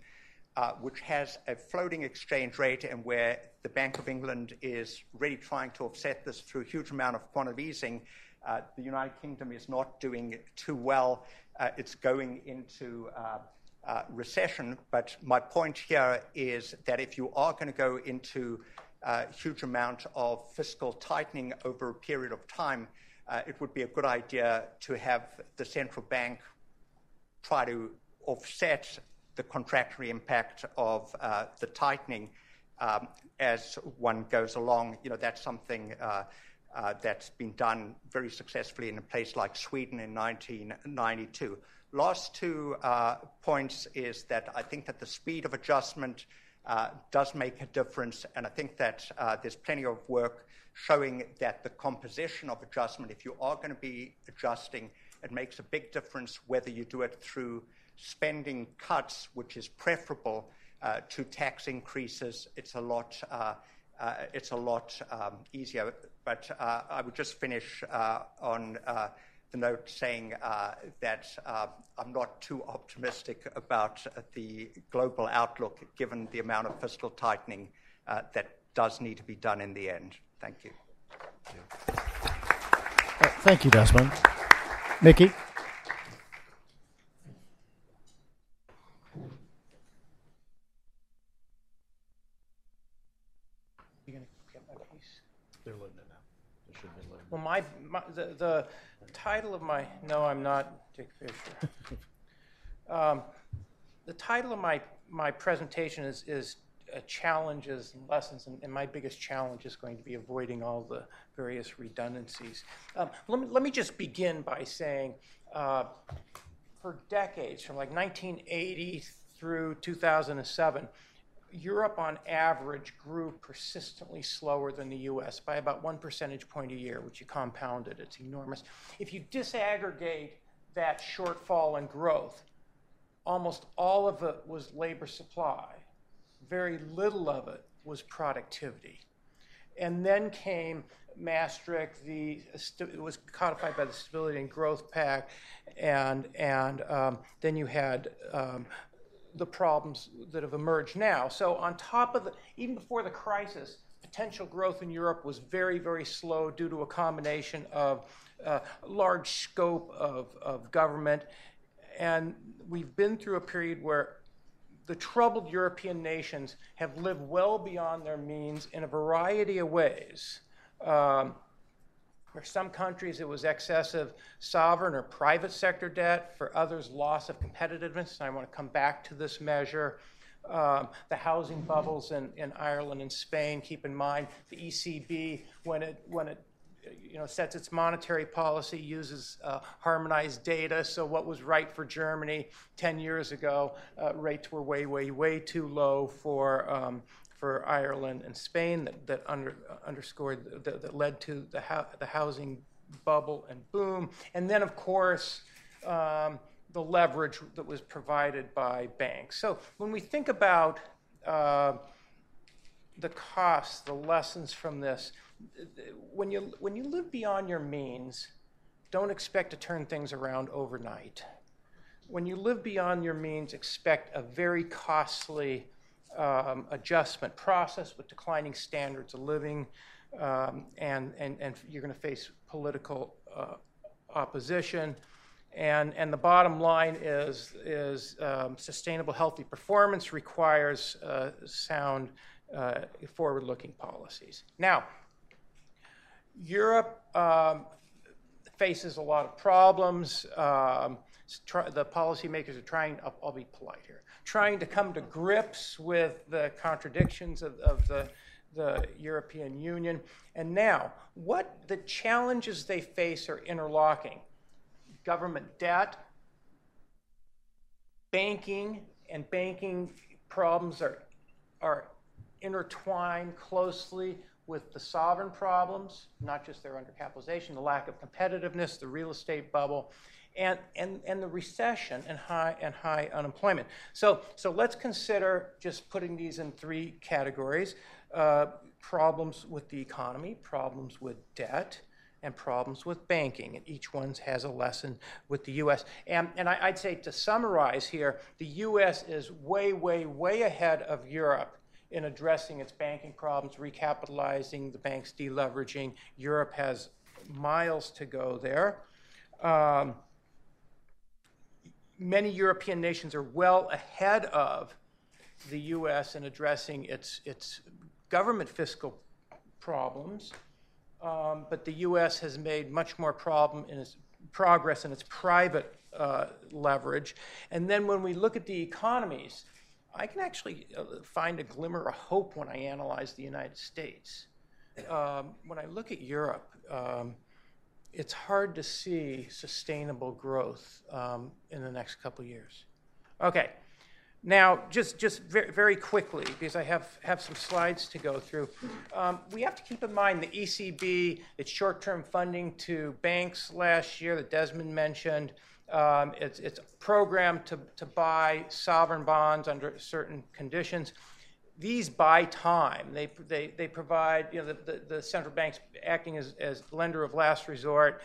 Speaker 5: uh, which has a floating exchange rate and where the Bank of England is really trying to offset this through a huge amount of quantitative easing. Uh, the United Kingdom is not doing too well. Uh, it's going into uh, recession. But my point here is that if you are going to go into a huge amount of fiscal tightening over a period of time, uh, it would be a good idea to have the central bank try to offset the contractory impact of uh, the tightening um, as one goes along. You know, that's something uh, uh, that's been done very successfully in a place like Sweden in 1992. Last two uh, points is that I think that the speed of adjustment uh, does make a difference, and I think that uh, there's plenty of work showing that the composition of adjustment, if you are going to be adjusting, it makes a big difference whether you do it through spending cuts, which is preferable uh, to tax increases. It's a lot. Uh, uh, it's a lot um, easier. But I would just finish on the note saying uh, that uh, I'm not too optimistic about the global outlook, given the amount of fiscal tightening uh, that does need to be done in the end. Thank you.
Speaker 3: Thank you, Desmond. Mickey.
Speaker 1: They're loading it now. They should be loading.
Speaker 6: Well, my, my the, the title of my no, I'm not Dick Fisher. um, the title of my my presentation is is uh, challenges and lessons, and, and, my biggest challenge is going to be avoiding all the various redundancies. Um, let, me, let me just begin by saying uh, for decades, from like 1980 through 2007, Europe on average grew persistently slower than the US by about one percentage point a year, which you compounded, it's enormous. If you disaggregate that shortfall in growth, almost all of it was labor supply. Very little of it was productivity. And then came Maastricht, the, it was codified by the Stability and Growth Pact, and, and um, then you had um, the problems that have emerged now. So, on top of the, even before the crisis, potential growth in Europe was very, very slow due to a combination of uh, large scope of, of government. And we've been through a period where the troubled European nations have lived well beyond their means in a variety of ways. Um, for some countries, it was excessive sovereign or private sector debt. For others, loss of competitiveness. And I want to come back to this measure. Um, the housing bubbles in, in Ireland and Spain. Keep in mind the ECB, when it, when it you know, sets its monetary policy, uses uh, harmonized data. So what was right for Germany 10 years ago, uh, rates were way, way, way too low for um, for Ireland and Spain that, that under, underscored, that, that, led to the, the housing bubble and boom. And then, of course, um, the leverage that was provided by banks. So when we think about uh, the costs, the lessons from this, when you, when you live beyond your means, don't expect to turn things around overnight. When you live beyond your means, expect a very costly um, adjustment process with declining standards of living, um, and, and, and you're going to face political uh, opposition. And, and the bottom line is, is um, sustainable, healthy performance requires uh, sound, uh, forward looking policies. Now, Europe um, faces a lot of problems. Um, the policymakers are trying, I'll, I'll, be polite here, trying to come to grips with the contradictions of, of the, the European Union. And now, what the challenges they face are interlocking government debt, banking, and banking problems are, are intertwined closely with the sovereign problems, not just their undercapitalization, the lack of competitiveness, the real estate bubble, and, and, and the recession and high, and high unemployment. So, so let's consider just putting these in three categories uh, problems with the economy, problems with debt, and problems with banking. And each one has a lesson with the U.S. And, and I, I'd say to summarize here, the U.S. is way, way, way ahead of Europe in addressing its banking problems, recapitalizing the banks, deleveraging. Europe has miles to go there. Um, many European nations are well ahead of the U.S. in addressing its, its government fiscal problems, um, but the U.S. has made much more problem in its progress in its private uh, leverage. And then when we look at the economies, I can actually uh, find a glimmer of hope when I analyze the United States. Um, when I look at Europe, um, it's hard to see sustainable growth um, in the next couple years. Okay, now just just very, very quickly because I have have some slides to go through. Um, we have to keep in mind the ECB, its short-term funding to banks last year that Desmond mentioned. Um, it's it's programmed to to buy sovereign bonds under certain conditions these buy time. They, they, they provide, you know, the, the, the central banks acting as, as lender of last resort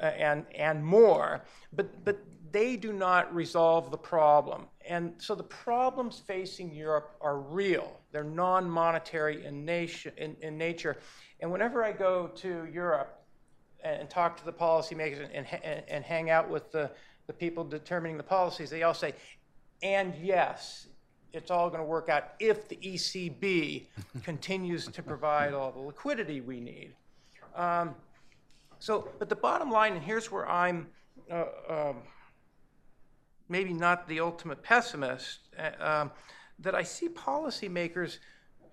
Speaker 6: uh, and, and more, but, but they do not resolve the problem. And so the problems facing Europe are real. They're non monetary in, in, in nature. And whenever I go to Europe and, talk to the policymakers and, and, and hang out with the, the people determining the policies, they all say, and yes, it's all going to work out if the ECB continues to provide all the liquidity we need. Um, so, but the bottom line, and here's where I'm uh, um, maybe not the ultimate pessimist. Uh, um, that I see policymakers,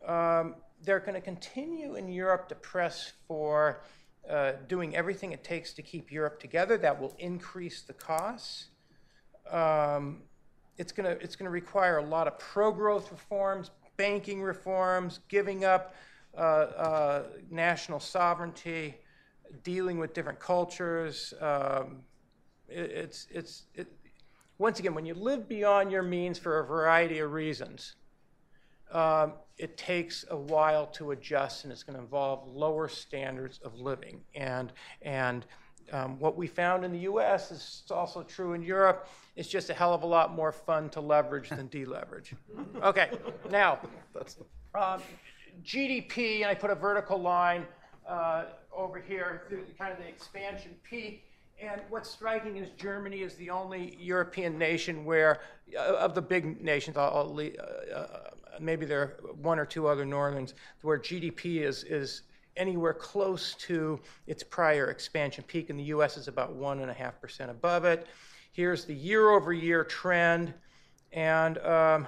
Speaker 6: um, they're going to continue in Europe to press for uh, doing everything it takes to keep Europe together. That will increase the costs. Um, it's going to it's going to require a lot of pro-growth reforms, banking reforms, giving up uh, uh, national sovereignty, dealing with different cultures. Um, it, it's it's it, once again when you live beyond your means for a variety of reasons. Um, it takes a while to adjust, and it's going to involve lower standards of living. And and um, what we found in the U.S. is also true in Europe. It's just a hell of a lot more fun to leverage than deleverage. Okay, now um, GDP, and I put a vertical line uh, over here through kind of the expansion peak. And what's striking is Germany is the only European nation where, uh, of the big nations, I'll, I'll uh, uh, maybe there are one or two other northerns, where GDP is, is anywhere close to its prior expansion peak. In the US, is about 1.5% above it. Here's the year over year trend. And um,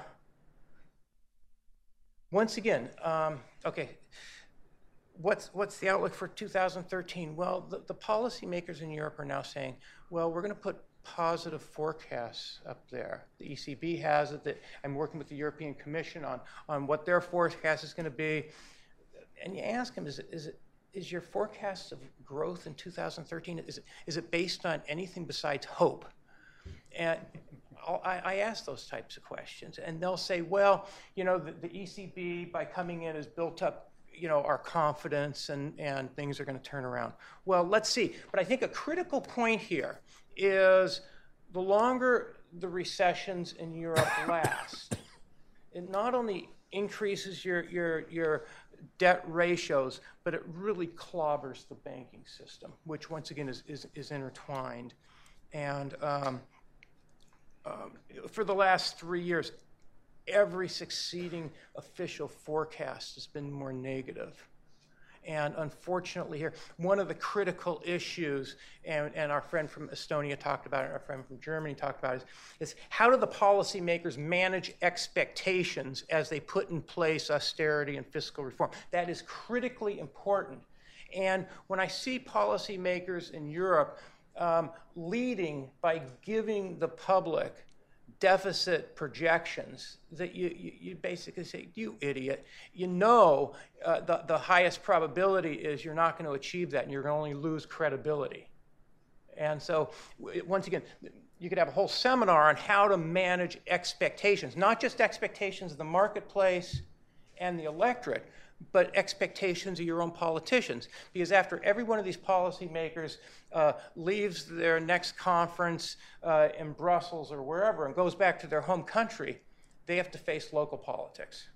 Speaker 6: once again, um, okay, what's, what's the outlook for 2013? Well, the, the policymakers in Europe are now saying, well, we're going to put positive forecasts up there. The ECB has it. That I'm working with the European Commission on, on what their forecast is going to be. And you ask them, is it, is it is your forecast of growth in 2013 is it, is it based on anything besides hope? And I, I ask those types of questions, and they'll say, well, you know, the, the ECB by coming in has built up you know, our confidence and, and things are going to turn around. Well, let's see. But I think a critical point here is the longer the recessions in Europe last, it not only increases your, your, your debt ratios, but it really clobbers the banking system, which once again is, is, is intertwined. And um, um, for the last three years, every succeeding official forecast has been more negative. And unfortunately, here, one of the critical issues, and, and our friend from Estonia talked about it, our friend from Germany talked about it, is, is how do the policymakers manage expectations as they put in place austerity and fiscal reform? That is critically important. And when I see policymakers in Europe um, leading by giving the public deficit projections that you, you, you, basically say, you idiot, you know uh, the, the highest probability is you're not going to achieve that and you're going to only lose credibility. And so, once again, you could have a whole seminar on how to manage expectations, not just expectations of the marketplace and the electorate, but expectations of your own politicians. Because after every one of these policymakers uh, leaves their next conference uh, in Brussels or wherever and goes back to their home country, they have to face local politics.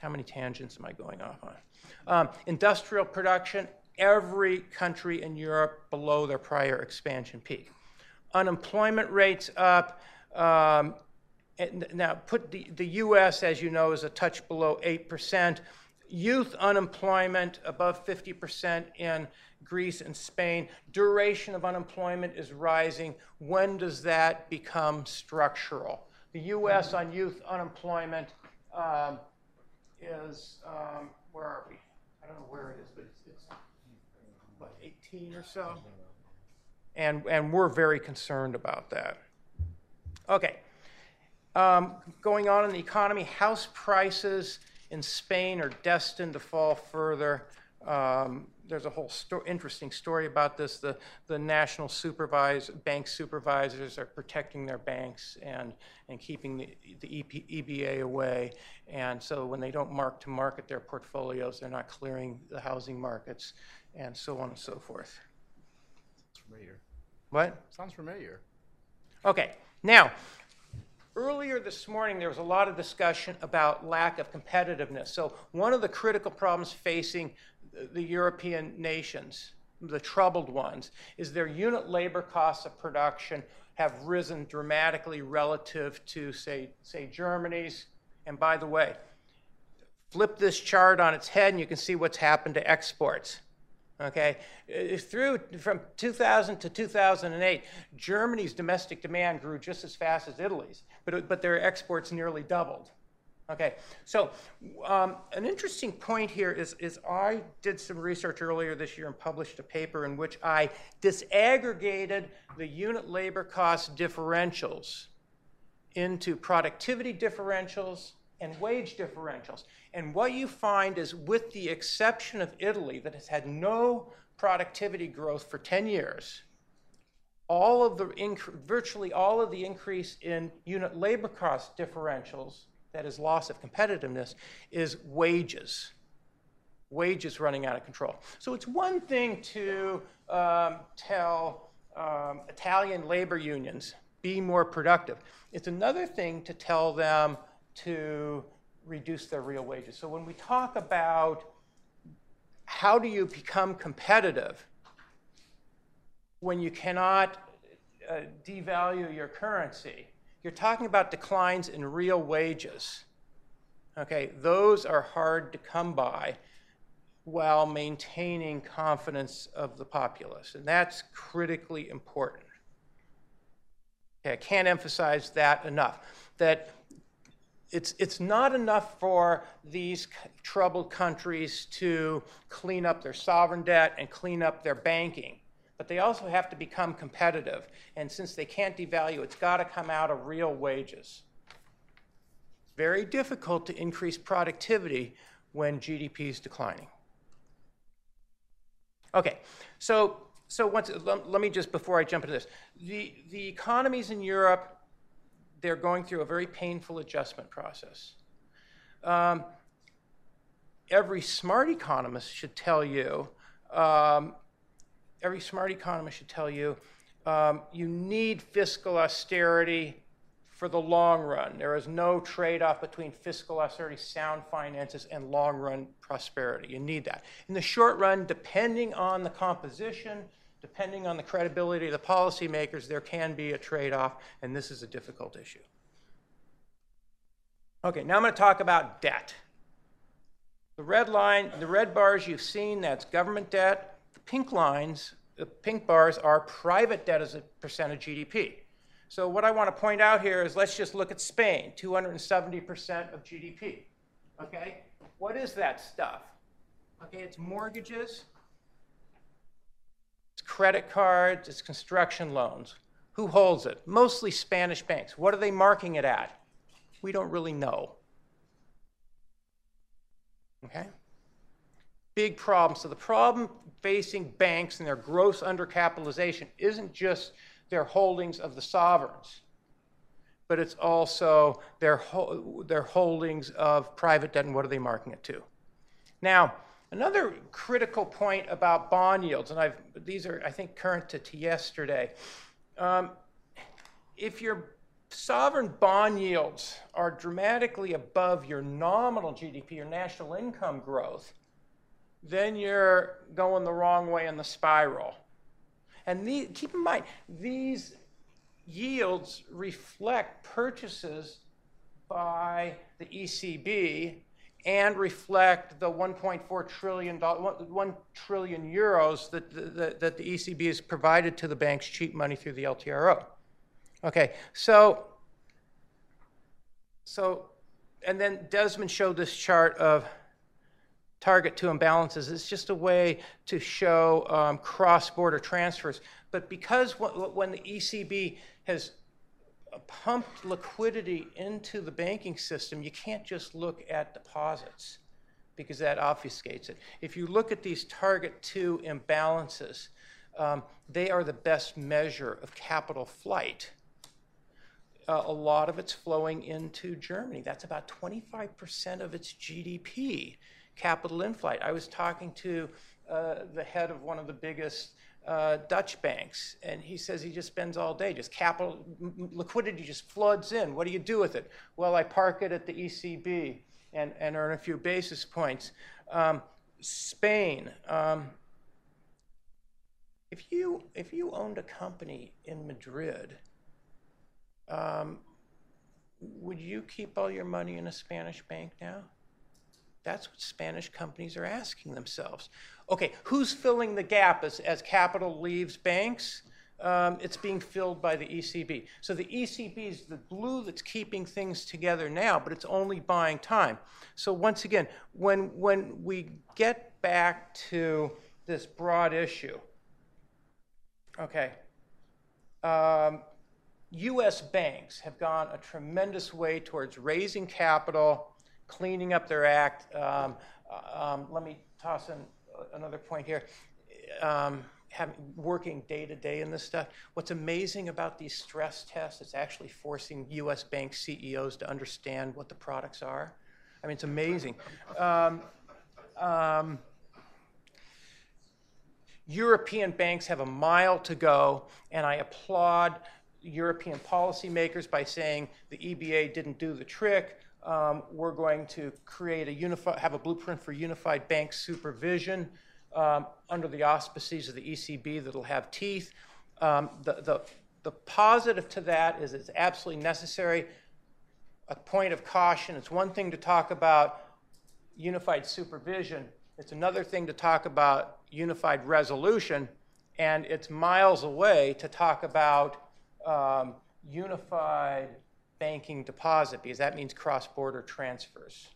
Speaker 6: How many tangents am I going off on? Um, industrial production, every country in Europe below their prior expansion peak. Unemployment rates up. Um, now, put the, the U.S., as you know, is a touch below 8%. Youth unemployment above 50% in Greece and Spain. Duration of unemployment is rising. When does that become structural? The U.S. on youth unemployment um, is, um, where are we? I don't know where it is, but it's, it's what, 18 or so? And, and we're very concerned about that. Okay. Um, going on in the economy, house prices in Spain are destined to fall further. Um, there's a whole sto- interesting story about this. The, the national supervisor, bank supervisors are protecting their banks and, and keeping the, the EP, EBA away. And so when they don't mark to market their portfolios, they're not clearing the housing markets and so on and so forth.
Speaker 1: Sounds familiar.
Speaker 6: What?
Speaker 1: Sounds familiar.
Speaker 6: Okay, now Earlier this morning, there was a lot of discussion about lack of competitiveness. So, one of the critical problems facing the European nations, the troubled ones, is their unit labor costs of production have risen dramatically relative to, say, say Germany's. And by the way, flip this chart on its head and you can see what's happened to exports. Okay, Uh, through from 2000 to 2008, Germany's domestic demand grew just as fast as Italy's, but, but their exports nearly doubled. Okay, so um, an interesting point here is, is I did some research earlier this year and published a paper in which I disaggregated the unit labor cost differentials into productivity differentials and wage differentials. And what you find is, with the exception of Italy, that has had no productivity growth for 10 years, all of the inc- virtually all of the increase in unit labor cost differentials, that is loss of competitiveness, is wages. Wages running out of control. So it's one thing to um, tell um, Italian labor unions be more productive. It's another thing to tell them to reduce their real wages. So when we talk about how do you become competitive when you cannot uh, devalue your currency, you're talking about declines in real wages. Okay, those are hard to come by while maintaining confidence of the populace, and that's critically important. Okay, I can't emphasize that enough. That it's, it's not enough for these troubled countries to clean up their sovereign debt and clean up their banking, but they also have to become competitive. And since they can't devalue, it's got to come out of real wages. It's Very difficult to increase productivity when GDP is declining. Okay, so so once let, me just before I jump into this, the the economies in Europe, they're going through a very painful adjustment process. Um, every smart economist should tell you. Um, every smart economist should tell you um, you need fiscal austerity for the long run. There is no trade off between fiscal austerity, sound finances, and long run prosperity. You need that. In the short run, depending on the composition, depending on the credibility of the policymakers, there can be a trade off, and this is a difficult issue. Okay, now I'm going to talk about debt. The red line, the red bars you've seen, that's government debt. The pink lines, the pink bars are private debt as a percent of GDP. So what I want to point out here is let's just look at Spain, 270% of GDP. Okay? What is that stuff? Okay, it's mortgages, it's credit cards, it's construction loans. Who holds it? Mostly Spanish banks. What are they marking it at? We don't really know. Okay? Big problem. So the problem facing banks and their gross undercapitalization isn't just their holdings of the sovereigns, but it's also their, ho- their holdings of private debt and what are they marking it to. Now, another critical point about bond yields, and I've, these are, I think, current to, to yesterday. Um, if your sovereign bond yields are dramatically above your nominal GDP, your national income growth, then you're going the wrong way in the spiral. And the, keep in mind, these yields reflect purchases by the ECB and reflect the 1.4 trillion, 1 trillion euros that the, that the ECB has provided to the banks cheap money through the LTRO. Okay, so, so, and then Desmond showed this chart of TARGET2 imbalances. It's just a way to show um, cross-border transfers. But because when the ECB has pumped liquidity into the banking system, you can't just look at deposits because that obfuscates it. If you look at these target two imbalances, um, they are the best measure of capital flight. Uh, a lot of it's flowing into Germany. That's about 25% of its GDP capital inflight. I was talking to uh, the head of one of the biggest uh, Dutch banks, and he says he just spends all day, just capital liquidity just floods in. What do you do with it? Well, I park it at the ECB and, and earn a few basis points. Um, Spain. Um, if you if you owned a company in Madrid, um, would you keep all your money in a Spanish bank now? That's what Spanish companies are asking themselves. Okay, who's filling the gap as, as capital leaves banks? Um, it's being filled by the ECB. So the ECB is the glue that's keeping things together now, but it's only buying time. So once again, when, when we get back to this broad issue, okay, um, US banks have gone a tremendous way towards raising capital, cleaning up their act. Um, um, let me toss in another point here. Um, having, working day to day in this stuff. What's amazing about these stress tests, it's actually forcing US bank CEOs to understand what the products are. I mean, it's amazing. Um, um, European banks have a mile to go, and I applaud European policymakers by saying the EBA didn't do the trick. Um, we're going to create a unified, have a blueprint for unified bank supervision um, under the auspices of the ECB that'll have teeth. Um, the, the, the positive to that is it's absolutely necessary. A point of caution it's one thing to talk about unified supervision, it's another thing to talk about unified resolution, and it's miles away to talk about um, unified banking deposit because that means cross border transfers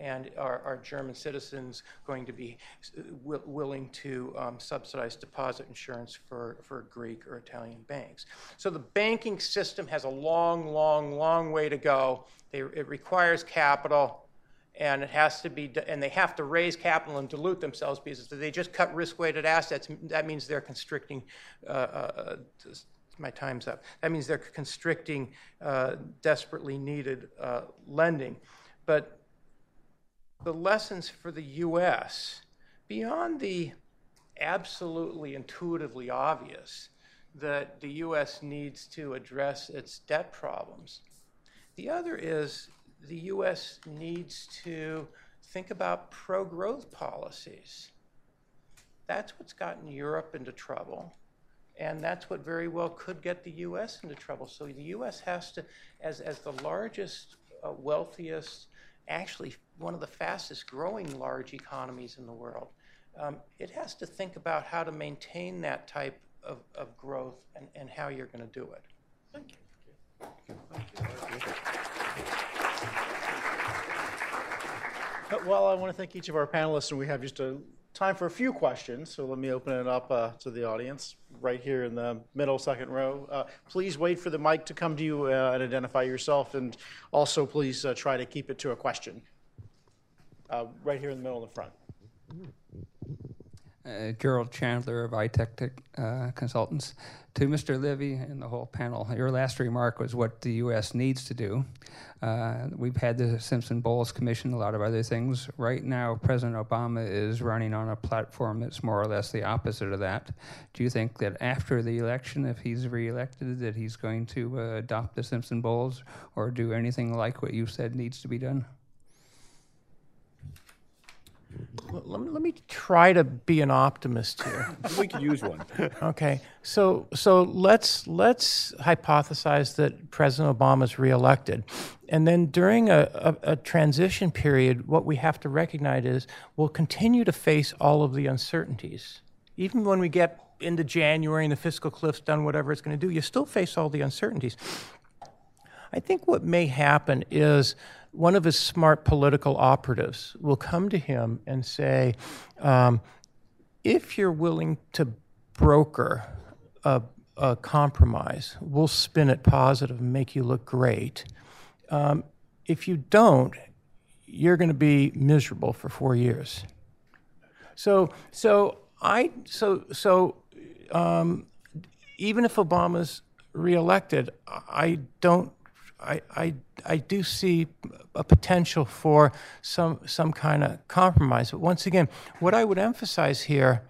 Speaker 6: and are, are German citizens going to be w- willing to um, subsidize deposit insurance for, for Greek or Italian banks? So the banking system has a long, long, long way to go. They, it requires capital, and it has to be, and they have to raise capital and dilute themselves because if they just cut risk-weighted assets, that means they're constricting. Uh, uh, my time's up. That means they're constricting uh, desperately needed uh, lending. But the lessons for the U.S., beyond the absolutely intuitively obvious that the U.S. needs to address its debt problems, the other is the U.S. needs to think about pro growth policies. That's what's gotten Europe into trouble. And that's what very well could get the U.S. into trouble. So the U.S. has to, as, as the largest, uh, wealthiest, actually one of the fastest growing large economies in the world. Um, it has to think about how to maintain that type of, of growth and, and how you're going to do it. Thank you.
Speaker 1: Well, I want to thank each of our panelists, and we have just a time for a few questions. So let me open it up uh, to the audience right here in the middle second row. Uh, please wait for the mic to come to you uh, and identify yourself, and also please uh, try to keep it to a question. Uh, right here in the middle in the front.
Speaker 7: Uh, Gerald Chandler of iTech uh, Consultants. To Mr. Levy and the whole panel, your last remark was what the U.S. needs to do. Uh, we've had the Simpson Bowles Commission, a lot of other things. Right now, President Obama is running on a platform that's more or less the opposite of that. Do you think that after the election, if he's reelected, that he's going to uh, adopt the Simpson Bowles or do anything like what you said needs to be done?
Speaker 6: Let me, let me try to be an optimist here.
Speaker 8: we could use one.
Speaker 6: okay, so so let's let's hypothesize that President Obama is reelected, and then during a, a, a, transition period, what we have to recognize is we'll continue to face all of the uncertainties, even when we get into January and the fiscal cliff's done whatever it's going to do. You still face all the uncertainties. I think what may happen is one of his smart political operatives will come to him and say, um, if you're willing to broker a, a, compromise, we'll spin it positive and make you look great. Um, if you don't, you're going to be miserable for four years. So, so I, so, so, um, even if Obama's reelected, I don't I, I, I do see a potential for some, some kind of compromise. But once again, what I would emphasize here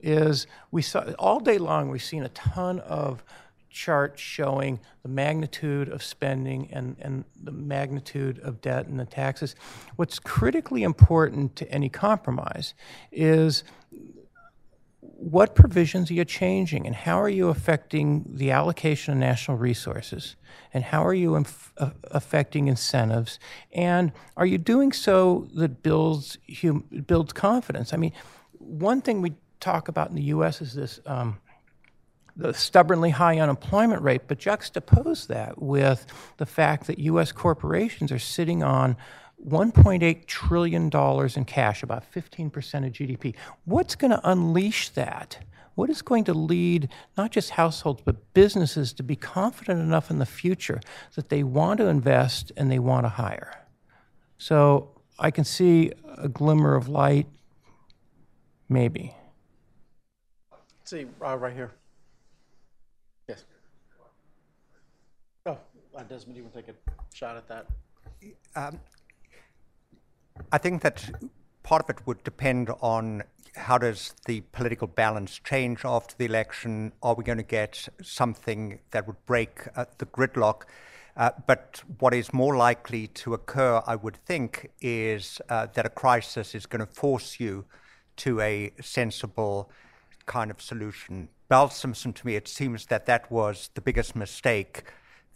Speaker 6: is we saw all day long we've seen a ton of charts showing the magnitude of spending and, and the magnitude of debt and the taxes. What's critically important to any compromise is what provisions are you changing and how are you affecting the allocation of national resources and how are you inf- uh, affecting incentives and are you doing so that builds hum- builds confidence i mean one thing we talk about in the us is this um, the stubbornly high unemployment rate, but juxtapose that with the fact that U.S. corporations are sitting on $1.8 trillion in cash, about 15% of GDP. What's going to unleash that? What is going to lead not just households but businesses to be confident enough in the future that they want to invest and they want to hire? So I can see a glimmer of light, maybe.
Speaker 1: Let's see, uh, right here. Yes. Oh, Desmond, you want to take a shot at that?
Speaker 5: I think that part of it would depend on how does the political balance change after the election? Are we going to get something that would break uh, the gridlock? Uh, but what is more likely to occur, I would think, is uh, that a crisis is going to force you to a sensible kind of solution. Bowles Simpson, to me, it seems that that was the biggest mistake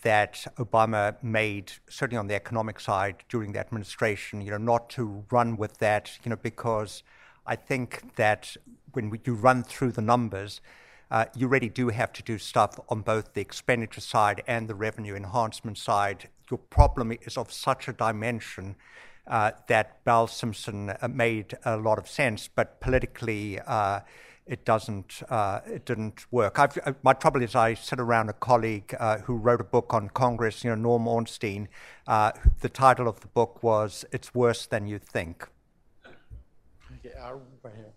Speaker 5: that Obama made, certainly on the economic side during the administration, you know, not to run with that, you know, because I think that when we, you run through the numbers, uh, you really do have to do stuff on both the expenditure side and the revenue enhancement side. Your problem is of such a dimension uh, that Bowles Simpson uh, made a lot of sense, but politically, uh, it doesn't uh, it didn't work. I've, uh, my trouble is I sit around a colleague uh, who wrote a book on Congress, you know, Norm Ornstein. Uh, the title of the book was "It's Worse Than You Think."
Speaker 1: Yeah, uh, right here.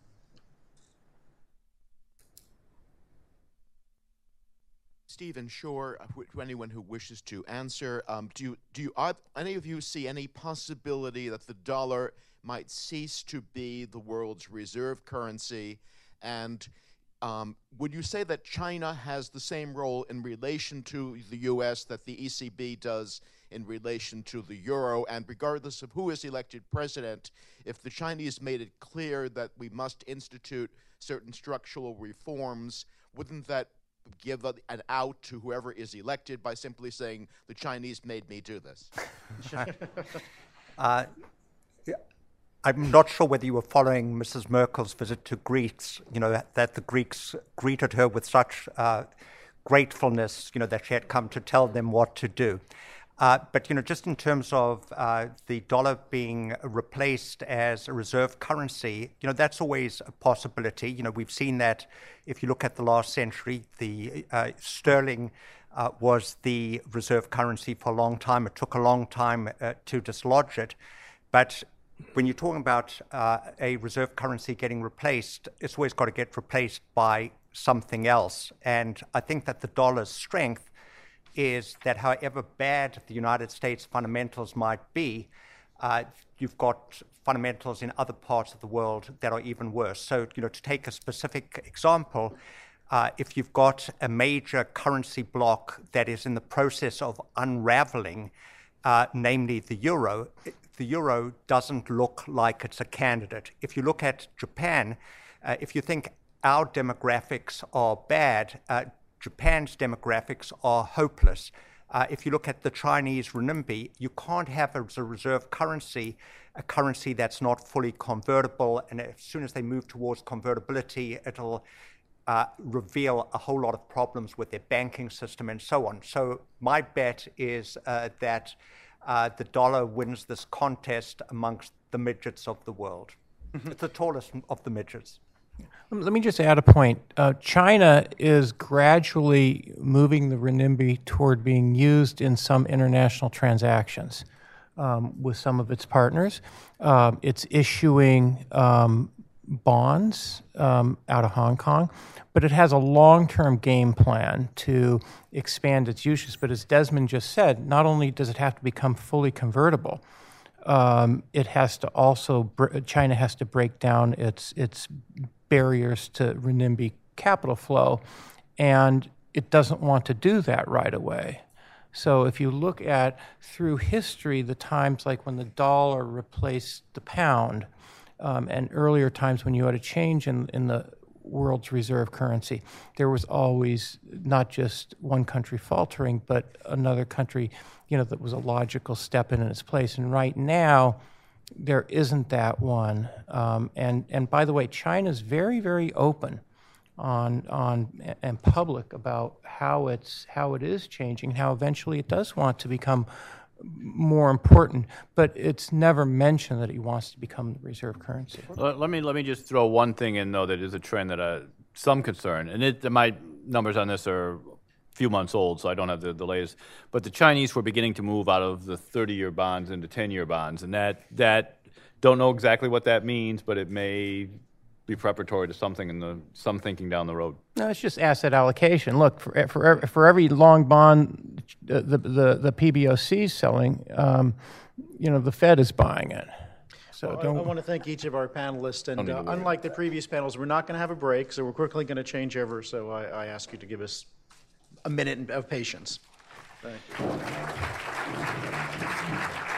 Speaker 8: Stephen Shore, uh, to anyone who wishes to answer, um, do you, do you, are any of you see any possibility that the dollar might cease to be the world's reserve currency? And um, would you say that China has the same role in relation to the U.S. that the ECB does in relation to the euro? And regardless of who is elected president, if the Chinese made it clear that we must institute certain structural reforms, wouldn't that give an out to whoever is elected by simply saying, the Chinese made me do this?
Speaker 5: uh, I'm not sure whether you were following Mrs. Merkel's visit to Greece, you know, that, that the Greeks greeted her with such uh, gratefulness, you know, that she had come to tell them what to do. Uh, but you know, just in terms of uh, the dollar being replaced as a reserve currency, you know, that's always a possibility. You know, we've seen that if you look at the last century, the uh, sterling uh, was the reserve currency for a long time. It took a long time uh, to dislodge it, but when you're talking about uh, a reserve currency getting replaced, it's always got to get replaced by something else. And I think that the dollar's strength is that however bad the United States fundamentals might be, uh, you've got fundamentals in other parts of the world that are even worse. So, you know, to take a specific example, uh, if you've got a major currency block that is in the process of unraveling, uh, namely the euro, the euro doesn't look like it's a candidate. If you look at Japan, uh, if you think our demographics are bad, uh, Japan's demographics are hopeless. Uh, if you look at the Chinese renminbi, you can't have as a reserve currency a currency that's not fully convertible. And as soon as they move towards convertibility, it'll uh, reveal a whole lot of problems with their banking system and so on. So, my bet is uh, that uh, the dollar wins this contest amongst the midgets of the world. Mm-hmm. it's the tallest of the midgets.
Speaker 6: Let me just add a point. Uh, China is gradually moving the renminbi toward being used in some international transactions um, with some of its partners. Um, it's issuing um, bonds um, out of Hong Kong, but it has a long term game plan to expand its uses. But as Desmond just said, not only does it have to become fully convertible, um, it has to also China has to break down its its barriers to renminbi capital flow, and it doesn't want to do that right away. So if you look at through history, the times like when the dollar replaced the pound, um, and earlier times when you had a change in, in the world's reserve currency. There was always not just one country faltering, but another country, you know, that was a logical step in its place. And right now, there isn't that one. Um, and and by the way, China's very very open on on and public about how it's how it is changing, how eventually it does want to become more important, but it's never mentioned that he wants to become the reserve currency.
Speaker 2: Let, let me let me just throw one thing in though that is a trend that uh, some concern, and it my numbers on this are a few months old, so I don't have the, the latest. But the Chinese were beginning to move out of the 30-year bonds into 10-year bonds, and that that don't know exactly what that means, but it may be preparatory to something in the some thinking down the road.
Speaker 6: No, it's just asset allocation. Look, for for, for every long bond uh, the the, the PBOC is selling, um, you know, the Fed is buying it. So
Speaker 1: Well, I,
Speaker 6: don't.
Speaker 1: I want to thank each of our panelists, and uh, unlike the previous panels, we're not going to have a break, so we're quickly going to change over. So I, I ask you to give us a minute of patience. Thank you.